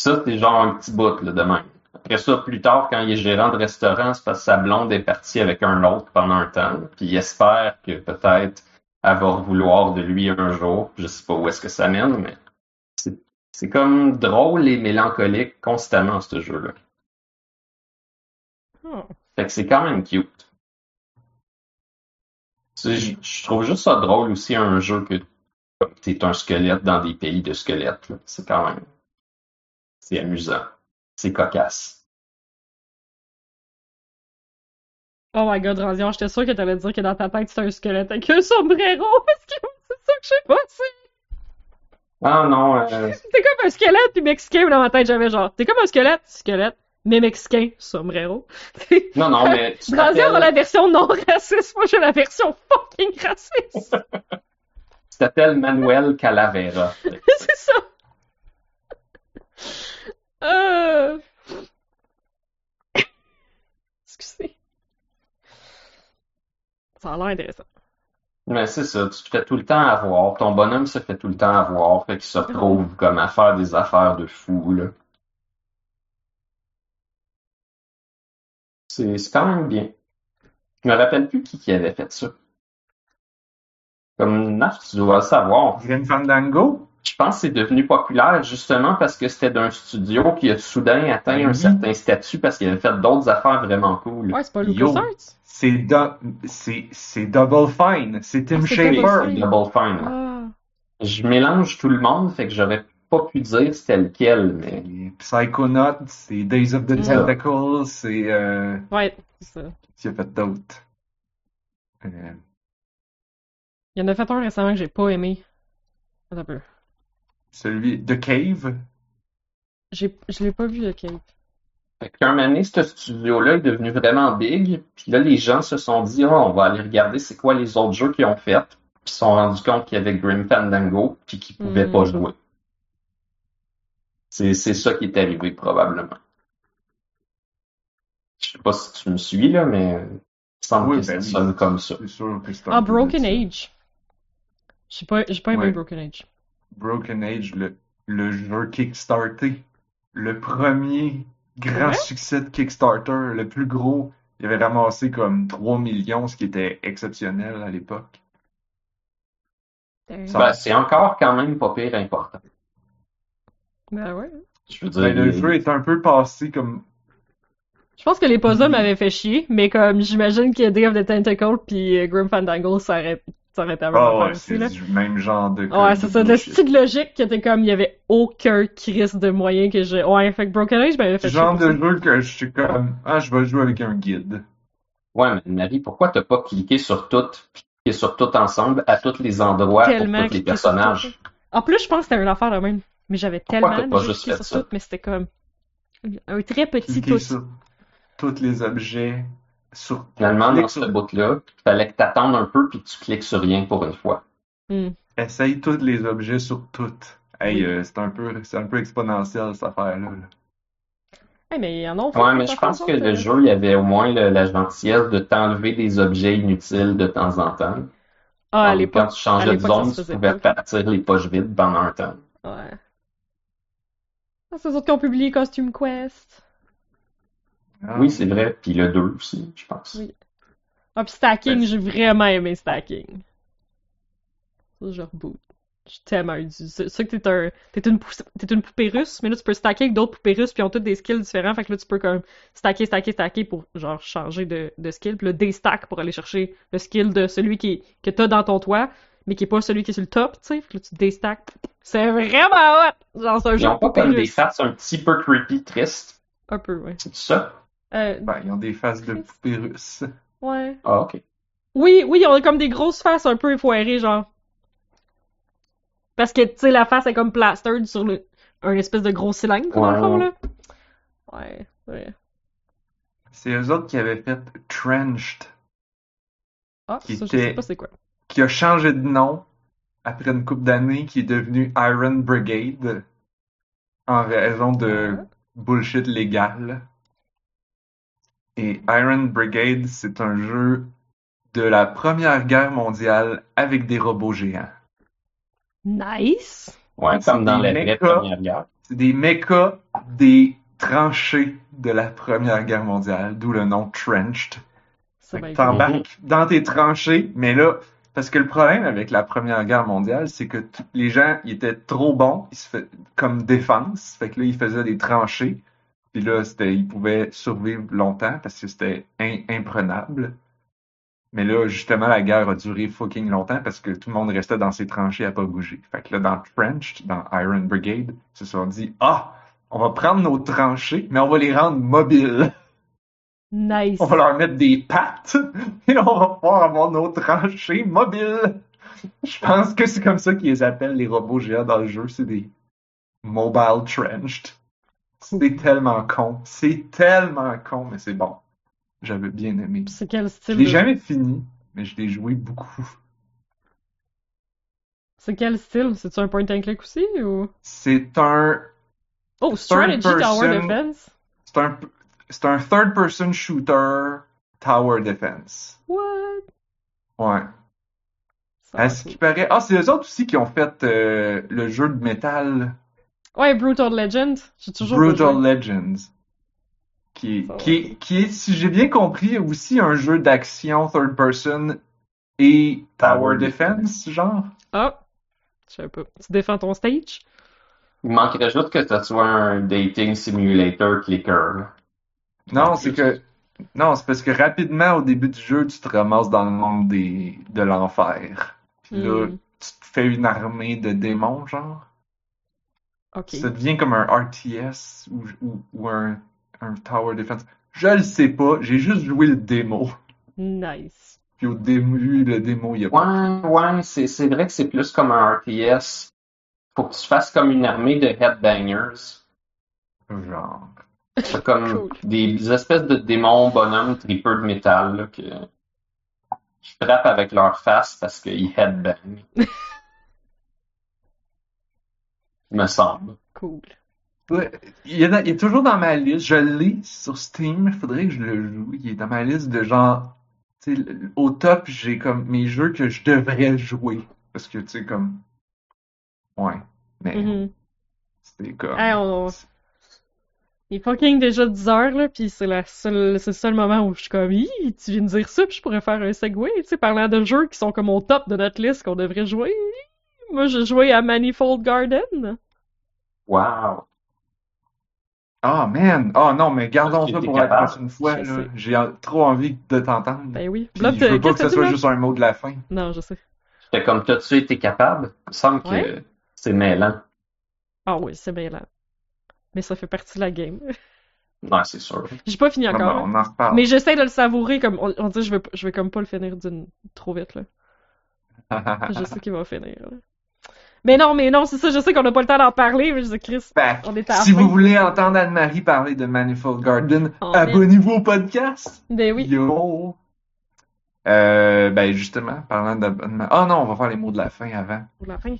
Ça, c'est genre un petit bout là, de même. Après ça, plus tard, quand il est gérant de restaurant, c'est parce que sa blonde est partie avec un autre pendant un temps, puis il espère que peut-être elle va vouloir de lui un jour. Je sais pas où est-ce que ça mène, mais c'est c'est comme drôle et mélancolique constamment ce jeu-là. Oh. Fait que c'est quand même cute. Je, je trouve juste ça drôle aussi un jeu que t'es un squelette dans des pays de squelettes. C'est quand même. C'est amusant. C'est cocasse. Oh my god, Randion, j'étais sûre que t'allais dire que dans ta tête c'était un squelette avec un sombrero parce que c'est ça que j'ai passé. Ah non, euh, T'es comme un squelette puis mexicain, dans ma tête j'avais genre, t'es comme un squelette, squelette, mais mexicain, sombrero. non, non, mais tu Randion a la version non raciste, moi j'ai la version fucking raciste. tu t'appelles Manuel Calavera. c'est ça. Euh... Excusez. Ça a l'air intéressant. Mais c'est ça, tu te fais tout le temps avoir. Ton bonhomme se fait tout le temps avoir, fait qu'il se ah. retrouve comme à faire des affaires de fou, là. C'est quand même bien. Je me rappelle plus qui, qui avait fait ça. Comme Naf, tu dois le savoir. Grim Fandango? Je pense que c'est devenu populaire justement parce que c'était d'un studio qui a soudain atteint Ben un certain statut parce qu'il avait fait d'autres affaires vraiment cool. Ouais, c'est pas. LucasArts? C'est do- c'est c'est Double Fine. C'est Tim Ah, Schafer. Double Fine. Ah. Je mélange tout le monde, fait que j'aurais pas pu dire c'était lequel, mais Psychonaut, c'est Days of the Mm. Tentacles, c'est euh, Ouais, c'est ça. a fait d'autres. Euh, Il y en a fait un récemment que j'ai pas aimé. Attends un peu. Celui The Cave? J'ai, je l'ai pas vu, le Cave. Fait qu'un moment donné, ce studio-là est devenu vraiment big, puis là, les gens se sont dit, Ah, on va aller regarder c'est quoi les autres jeux qu'ils ont fait, puis se sont rendus compte qu'il y avait Grim Fandango, puis qu'ils pouvaient Mhm. pas jouer. C'est, c'est ça qui est arrivé, probablement. Je sais pas si tu me suis, là, mais semble Oui, que ben ça sonne comme ça. C'est sûr que c'est un Ah, Broken. Age. J'ai pas, j'ai pas aimé Ouais. Broken Age. Broken Age, le, le jeu Kickstarter. Le premier grand Ouais? succès de Kickstarter, le plus gros. Il avait ramassé comme 3 millions, ce qui était exceptionnel à l'époque. Ça- Ben, c'est encore quand même pas pire important. Ben ouais. Je veux dire, Ben, le jeu est un peu passé comme Je pense que les puzzles m'avaient fait chier, mais comme j'imagine que Day of the Tentacle puis euh, Grim Fandango, ça aurait, ça aurait été la même Ah affaire ouais, aussi, c'est là. du même genre de Ouais, c'est ça, de bullshit. style logique qui était comme, il y avait aucun crise de moyen que j'ai. Ouais, fait que Broken Age m'avait fait genre de ça. jeu que je suis comme Ah, je vais jouer avec un guide. Ouais, mais Marie, pourquoi t'as pas cliqué sur tout, puis cliqué sur tout ensemble, à tous les endroits, Tellement pour tous les personnages? En plus, je pense que c'était une affaire de même. Mais j'avais tellement juste cliqué sur ça? tout, mais c'était comme un très petit Cliquer tout. sur tous les objets, sur Finalement, dans sur- ce bout-là, il fallait que t'attendes un peu, puis tu cliques sur rien pour une fois. Hmm. essaye tous les objets sur toutes. Hey, Oui. euh, c'est un peu, c'est un peu exponentiel cette affaire-là. là. Hey, mais il y en a fait Ouais, mais je pense que le jeu, il y avait au moins le- la gentillesse de t'enlever des objets inutiles de temps en temps. Ah, à Donc, l'époque. quand tu changeais de zone, tu pouvais pas. partir les poches vides pendant un temps. Ouais. Ah, c'est eux autres qui ont publié Costume Quest. Ah, Oui, c'est vrai. Puis le 2 aussi, je pense. Oui. Ah, puis Stacking, j'ai vraiment aimé Stacking. Ça, je reboot. J'ai tellement eu du... C'est ça que t'es un... T'es une, pou- t'es une poupée russe, mais là, tu peux stacker avec d'autres poupées russes, puis ils ont toutes des skills différents, fait que là, tu peux comme stacker, stacker, stacker pour, genre, changer de, de skill, puis là, déstack pour aller chercher le skill de celui qui, que t'as dans ton toit, mais qui est pas celui qui est sur le top, tu sais, fait que là, tu déstack. C'est vraiment hot! Genre, c'est un Ils jeu de ont pas comme des faces un petit peu creepy, tristes. Un peu, ouais. C'est ça? Euh, Ben, ils ont des faces de poupées russes. ouais. Ah, ok. Oui, oui, ils ont comme des grosses faces un peu effoirées, genre. Parce que, tu sais, la face est comme plastered sur le... un espèce de gros cylindre, dans le Ouais, fond, ouais. là. Ouais, ouais. C'est eux autres qui avaient fait Trenched, Ah, Qui ça, je sais pas c'est quoi. qui a changé de nom après une couple d'années, qui est devenu Iron Brigade en raison de Ah. bullshit légal. Et Iron Brigade, c'est un jeu de la Première Guerre mondiale avec des robots géants. Nice! Ouais, C'est comme dans des la vraie mechas. Première Guerre. C'est des mechas des tranchées de la Première Guerre mondiale, d'où le nom Trenched. T'embarques dans tes tranchées, mais là, parce que le problème avec la Première Guerre mondiale, c'est que les gens, ils étaient trop bons, ils se fait, comme défense, fait que là, ils faisaient des tranchées, puis là, c'était, ils pouvaient survivre longtemps parce que c'était in- imprenable. Mais là, justement, la guerre a duré fucking longtemps parce que tout le monde restait dans ses tranchées à pas bouger. Fait que là, dans Trenched, dans Iron Brigade, ils se sont dit, ah, on va prendre nos tranchées, mais on va les rendre mobiles. Nice! On va leur mettre des pattes et on va pouvoir avoir nos tranchées mobiles. Je pense que c'est comme ça qu'ils appellent les robots géants dans le jeu. C'est des mobile trenched. C'est tellement con. C'est tellement con, mais c'est bon. J'avais bien aimé. C'est quel Je style l'ai de... jamais fini, mais je l'ai joué beaucoup. C'est quel style? C'est-tu un point and click aussi, ou... C'est un, Oh, Strategy Third Tower person. Defense? c'est un, c'est un third person shooter tower defense. What? Ouais. À ce qui paraît. Ah, c'est eux autres aussi qui ont fait euh, le jeu de métal Ouais, Brutal Legend. J'ai toujours Brutal. Legends. Qui qui est, qui est, si j'ai bien compris, aussi un jeu d'action third person et tower Tower defense, genre? Ah, je sais pas. Tu défends ton stage? Il manquerait juste que ça soit un dating simulator clicker. Non, c'est que. Non, c'est parce que rapidement, au début du jeu, tu te ramasses dans le monde des, de l'enfer. Puis là, Hmm. tu te fais une armée de démons, genre. Ok. Ça devient comme un RTS ou, ou, ou un, un Tower Defense. Je le sais pas, j'ai juste joué le démo. Nice. Puis au début, le démo, il y a pas. Ouais, ouais, c'est, vrai que c'est plus comme un RTS. Faut que tu fasses comme une armée de headbangers. Genre. C'est comme Cool. des espèces de démons bonhommes tripeux de métal là, que, qui frappent avec leur face parce qu'ils headbang. Me semble. Cool. Ouais, il, est dans- il est toujours dans ma liste. Je l'ai sur Steam. Il faudrait que je le joue. Il est dans ma liste de genre. Tu sais, le- au top, j'ai comme mes jeux que je devrais jouer. Parce que, tu sais, comme. Ouais. Mais Mhm. c'est comme. Hey, on- Il est fucking déjà 10 heures, là, pis c'est la seule, c'est le seul moment où je suis comme, Hi, tu viens de dire ça, pis je pourrais faire un segway, tu sais, parlant de jeux qui sont comme au top de notre liste qu'on devrait jouer. Moi, j'ai joué à Manifold Garden. Wow. Ah, man! Ah, non, mais gardons ça pour la prochaine fois. J'ai trop envie de t'entendre. Ben oui. Puis Blob, je veux pas que dit, soit juste un mot de la fin. Non, je sais. J'étais comme, t'as-tu été capable? Il me semble que c'est mêlant. Ah oui, c'est là. Mais ça fait partie de la game. Ouais, c'est sûr. J'ai pas fini encore. ben, on en reparle. Mais j'essaie de le savourer comme, on, on dit, je vais, je vais comme pas le finir d'une, trop vite, là. Je sais qu'il va finir, là. Mais non, mais non, c'est ça, je sais qu'on n'a pas le temps d'en parler, mais je dis, Chris, On est à si fin. vous voulez entendre Anne-Marie parler de Manifold Garden, Oh, abonnez-vous au podcast. ben oui. Yo! Euh, ben justement, parlant d'abonnement. Ah non, on va faire les mots de la fin avant. Pour la fin.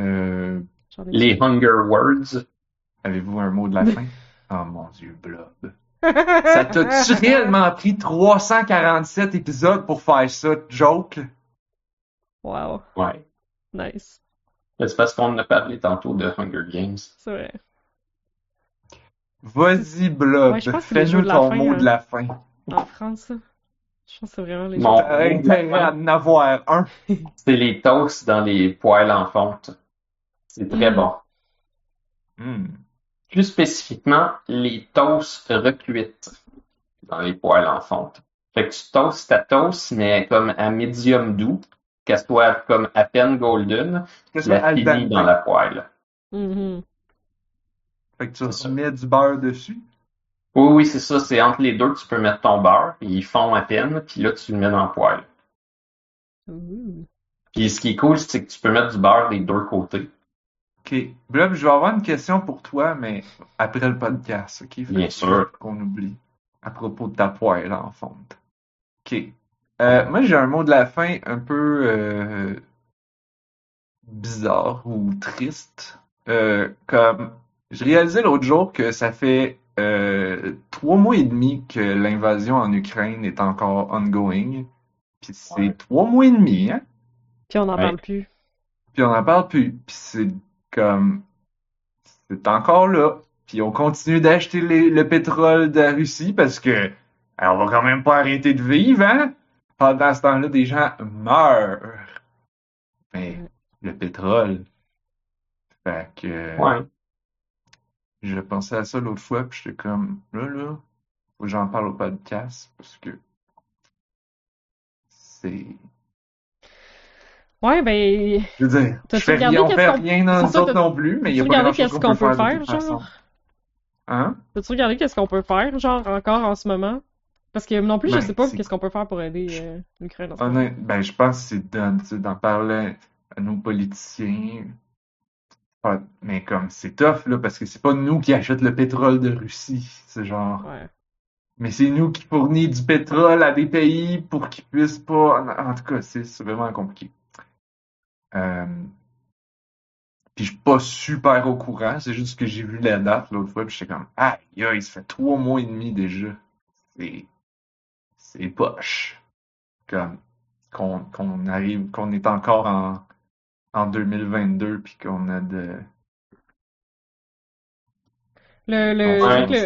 Euh, Les Hunger Words. avez-vous un mot de la fin? Oh mon dieu, Blob. Ça t'a-tu réellement pris 347 épisodes pour faire ça, joke? Wow, Ouais. nice. C'est parce qu'on a parlé tantôt de Hunger Games. C'est vrai. Vas-y, Blob. Ouais, Fais-nous ton fin, mot hein. de la fin. En France, ça. Je pense que c'est vraiment les Mon- intérêt à en avoir un. C'est les toasts dans les poêles en fonte. C'est très Mm. bon. Hmm. Plus spécifiquement, les toasts recuites dans les poêles en fonte. Fait que tu toastes ta toast, mais comme à medium doux, qu'elle soit comme à peine golden, Que la dente. dans la poêle. Mhm. Fait que tu C'est ça. remets du beurre dessus? Oui, oui, c'est ça, c'est entre les deux que tu peux mettre ton beurre, puis ils fond à peine, puis là, tu le mets dans la poêle. Ouh. Puis ce qui est cool, c'est que tu peux mettre du beurre des deux côtés. OK. Blob, je vais avoir une question pour toi, mais après le podcast, OK? Fait Bien sûr. Qu'on oublie. À propos de ta poêle en fonte. OK. Euh, moi, j'ai un mot de la fin un peu euh, bizarre ou triste. Euh, comme, je réalisais l'autre jour que ça fait euh, trois mois et demi que l'invasion en Ukraine est encore ongoing. Puis c'est Ouais. trois mois et demi, hein? Puis on n'en Ouais. parle plus. Puis on en parle plus. Puis c'est comme... C'est encore là. Puis on continue d'acheter les- le pétrole de la Russie parce que alors, on va quand même pas arrêter de vivre, hein? Pendant ce temps-là, des gens meurent. Mais Ouais. le pétrole... Fait que... Ouais. Je pensais à ça l'autre fois, puis j'étais comme... Là, là, faut que j'en parle au podcast parce que... C'est... Ouais, ben, Je veux dire, T'as-tu je fais regardé rien, on fait rien dans ça, autres non plus, mais il y a pas grand-chose qu'est-ce qu'on peut faire genre? Hein? Peux-tu regarder qu'est-ce qu'on peut faire, genre, encore en ce moment? Parce que non plus, je Ben, sais pas qu'est-ce qu'on peut faire pour aider euh, l'Ukraine. Honnête, ben, je pense que c'est d'en, parler à nos politiciens. Pas- mais comme, c'est tough, là, parce que c'est pas nous qui achètent le pétrole de Russie. C'est genre, Ouais. mais c'est nous qui fournit du pétrole à des pays pour qu'ils puissent pas, en, en tout cas, c'est, vraiment compliqué. Euh, puis je suis pas super au courant, c'est juste que j'ai vu la date l'autre fois, puis j'étais comme, ah, il se fait trois mois et demi déjà. C'est, c'est poche. Comme, qu'on qu'on arrive, qu'on est encore en, en 2022 puis qu'on a de Le, le, le-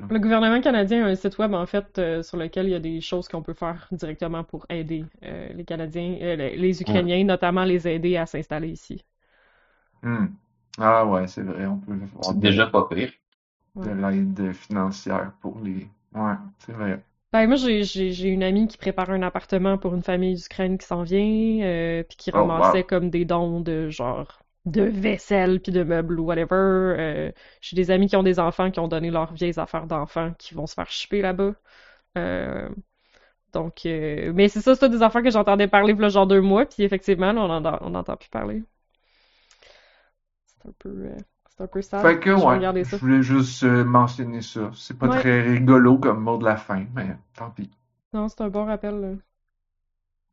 là. Le gouvernement canadien a un site web en fait euh, sur lequel il y a des choses qu'on peut faire directement pour aider euh, les Canadiens, euh, les, les Ukrainiens, notamment les aider à s'installer ici. Hmm. Ah ouais, c'est vrai, on peut C'est de, déjà pas pire. de l'aide financière pour les. Ouais, c'est vrai. Ben moi j'ai j'ai j'ai une amie qui prépare un appartement pour une famille d'Ukraine qui s'en vient, euh, puis qui Oh, wow. ramassait comme des dons de genre de vaisselle puis de meubles ou whatever. Euh, j'ai des amis qui ont des enfants qui ont donné leurs vieilles affaires d'enfants qui vont se faire shipper là-bas. Euh, donc, euh, mais c'est ça, c'est des affaires que j'entendais parler a genre deux mois, puis effectivement, là, on en, on n'entend plus parler. C'est un peu, euh, c'est un peu sad. Fait que ouais, je ça. voulais juste euh, mentionner ça. C'est pas Ouais. très rigolo comme mot de la fin, mais tant pis. Non, c'est un bon rappel. là.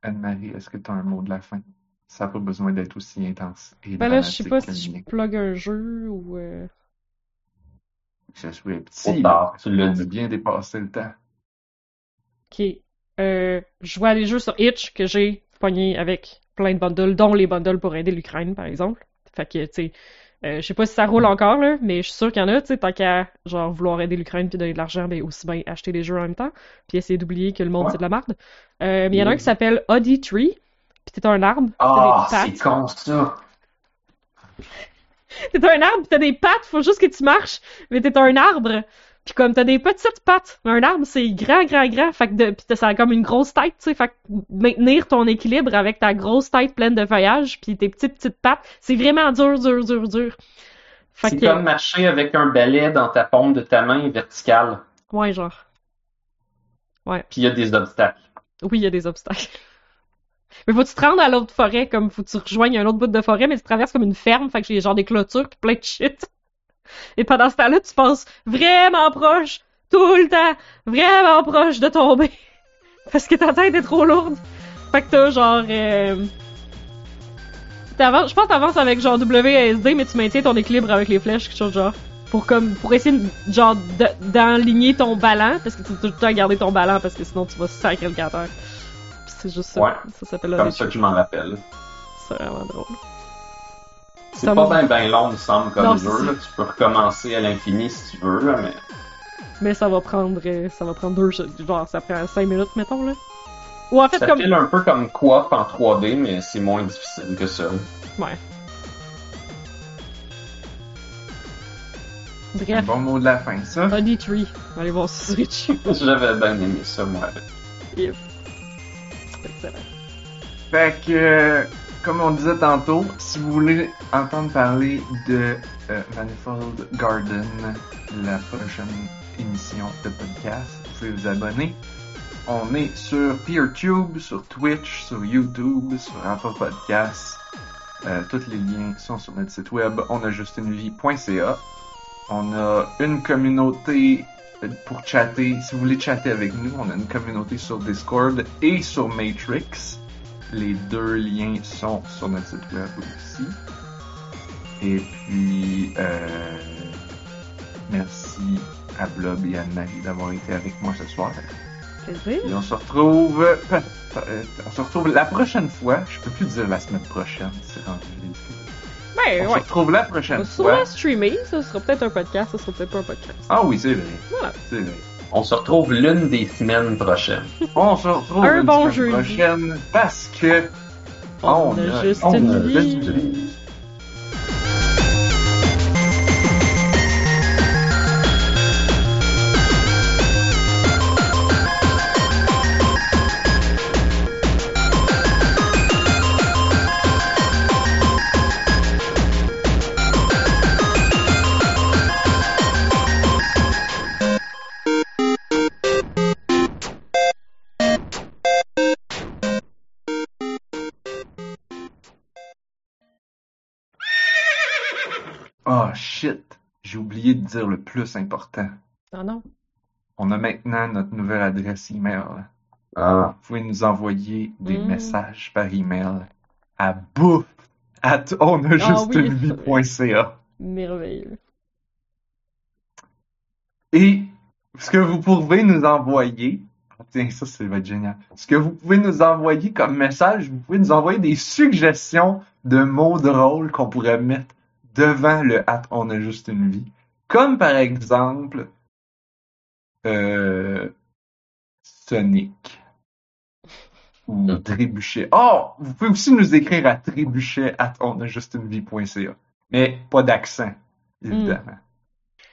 Anne-Marie, est-ce que tu as un mot de la fin? Ça n'a pas besoin d'être aussi intense et Ben là, je sais pas si je plug un jeu ou. euh, ça Trop petit, tard, tu l'as dit. bien dépassé le temps. Ok. Euh, je à des jeux sur Itch que j'ai pogné avec plein de bundles, dont les bundles pour aider l'Ukraine, par exemple. Fait que, tu sais, euh, je sais pas si ça roule encore, là, mais je suis sûr qu'il y en a, tu sais, tant qu'à, genre, vouloir aider l'Ukraine puis donner de l'argent, mais aussi bien acheter des jeux en même temps, puis essayer d'oublier que le monde, Ouais. c'est de la merde. Euh, mais il y en a un Oui. qui s'appelle Audi Tree, puis t'es un arbre, Ah, des c'est con ça. T'es un arbre, pis t'as des pattes, faut juste que tu marches, mais t'es un arbre. Puis comme t'as des petites pattes, mais un arbre c'est grand, grand, grand, fait que de, pis t'as- ça a comme une grosse tête, tu sais, fait que maintenir ton équilibre avec ta grosse tête pleine de feuillage, puis tes petites petites pattes, c'est vraiment dur, dur, dur, dur. C'est que, comme marcher avec un balai dans ta paume de ta main verticale. ouais, genre, Puis il y a des obstacles. oui, il y a des obstacles. Mais faut que tu te rendre à l'autre forêt, comme faut que tu rejoignes un autre bout de forêt, mais tu traverses comme une ferme, fait que j'ai genre des clôtures pis plein de shit. Et pendant ce temps-là, tu passes vraiment proche, tout le temps, vraiment proche de tomber. Parce que ta tête est trop lourde. Fait que t'as genre... Euh... t'avances- Je pense que t'avances avec genre WASD, mais tu maintiens ton équilibre avec les flèches, quelque chose de genre. Pour comme pour essayer de, genre de- d'enligner ton ballon, parce que tu dois tout le temps garder ton ballon, parce que sinon tu vas sacrer le carter. C'est juste ça. Ouais. Ça s'appelle Comme ça que je m'en rappelle. C'est vraiment drôle. C'est pas bien ben long, il me semble, comme Non, jeu. là. Tu peux recommencer à l'infini si tu veux, là, mais Mais ça va prendre euh, ça va prendre deux genre ça prend 5 minutes mettons là. Ou en fait ça comme file un peu comme Coop en 3D, mais c'est moins difficile que ça. ouais. Un Bref, bon mot de la fin, ça. Honey Tree. Allez voir sur Switch. J'avais bien aimé ça, moi. Yep. Excellent. Fait que, euh, comme on disait tantôt, si vous voulez entendre parler de euh, Manifold Garden, la prochaine émission de podcast, vous pouvez vous abonner. On est sur PeerTube, sur Twitch, sur YouTube, sur Apple Podcasts. Euh, tous les liens sont sur notre site web onajustunevie.ca. On a une communauté euh, pour chatter. Si vous voulez chatter avec nous, on a une communauté sur Discord et sur Matrix. Les deux liens sont sur notre site web aussi. Et puis, euh, merci à Blob et Anne-Marie d'avoir été avec moi ce soir. Plaisir. Et on se retrouve, on se retrouve la prochaine fois. Je peux plus dire la semaine prochaine, c'est rendu. Ben On se ouais. retrouve la On prochaine va fois. sûrement streamer, ça sera peut-être un podcast, ça sera peut-être pas un podcast. Ah oui, c'est vrai. Voilà. C'est vrai. On se retrouve l'une des semaines prochaines. On se retrouve Un une bon semaine jeudi. prochaine parce que On a juste on une a vie. Shit, j'ai oublié de dire le plus important. Non, non. On a maintenant notre nouvelle adresse email. Ah. Vous pouvez nous envoyer des Mm. messages par email à bouffe at onajustunevie.ca. Merveilleux. Et ce que vous pouvez nous envoyer, Tiens, ça, ça va être génial. Ce que vous pouvez nous envoyer comme message, vous pouvez nous envoyer des suggestions de mots drôles qu'on pourrait mettre devant le hâte on a juste une vie. Comme par exemple, euh, Sonic. Ou Mm. Trébuchet. Oh! Vous pouvez aussi nous écrire à trébuchet at onajustunevie.ca. Mais pas d'accent, évidemment.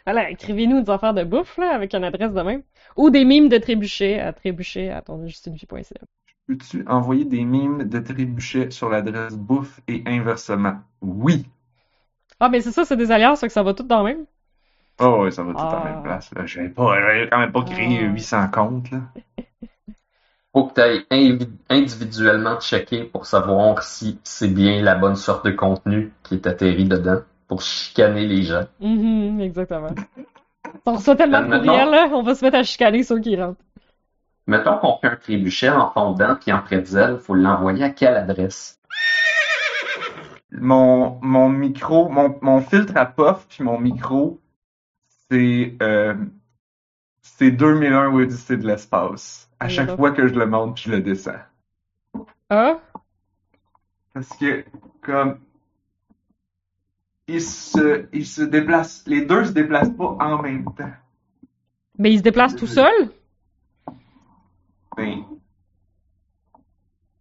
Voilà, écrivez-nous des affaires de bouffe, là, avec une adresse de même. Ou des mimes de trébuchet à trébuchet à tonjustinevie.ca. Peux-tu envoyer des mimes de trébuchet sur l'adresse bouffe et inversement? Oui. Ah, mais c'est ça, c'est des alliances, fait que ça va tout dans le même. Oh, ouais, ça va tout en Ah. même place, là. J'avais pas, j'avais quand même pas créé Ah. 800 comptes, là. Faut que tu ailles individuellement checker pour savoir si c'est bien la bonne sorte de contenu qui est atterri dedans pour chicaner les gens. Mhm, exactement. On reçoit tellement de courriels, là, on va se mettre à chicaner ceux qui rentrent. Mettons qu'on fait un trébuchet en fondant puis en pretzel, faut l'envoyer à quelle adresse? Mon, mon micro, mon, mon filtre à puff puis mon micro, c'est, euh, c'est 2001 Odyssée de l'espace. À chaque fois que je le monte je le descends. Ah? Parce que, comme, ils se, ils se déplacent, les deux se déplacent pas en même temps. Mais il se déplace tout seul? Ben,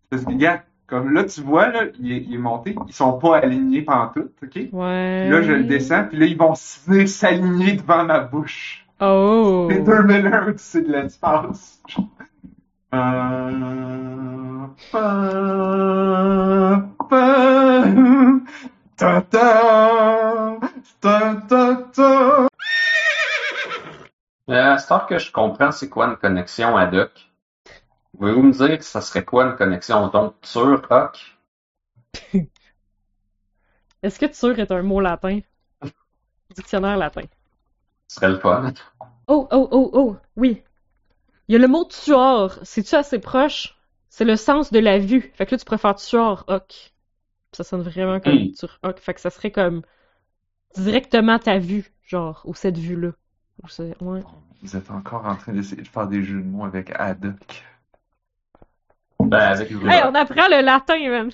parce que, regarde, comme là, tu vois, là, il est, il est monté, ils sont pas alignés pantoute, ok? Puis Ouais. là, je le descends, puis là, ils vont venir s'aligner devant ma bouche. Oh! C'est 2001 c'est de l'espace. Euh. Euh, à ce que je comprends c'est quoi une connexion ad hoc. Pouvez-vous me dire que ça serait quoi une connexion donc sur hoc? Est-ce que tur est un mot latin? Dictionnaire latin. Ce serait le fun. Oh, oh, oh, oh, oui. Il y a le mot tuor. C'est-tu assez proche? C'est le sens de la vue. Fait que là, tu préfères tuor, hoc. Ça sonne vraiment comme Mm. tur, hoc. Fait que ça serait comme directement ta vue, genre, ou cette vue-là. Ouais. Vous êtes encore en train d'essayer de faire des jeux de mots avec ad hoc. Ben, avec Hey, on apprend le latin, man!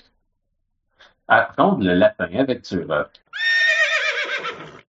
apprendre le latin avec hoc.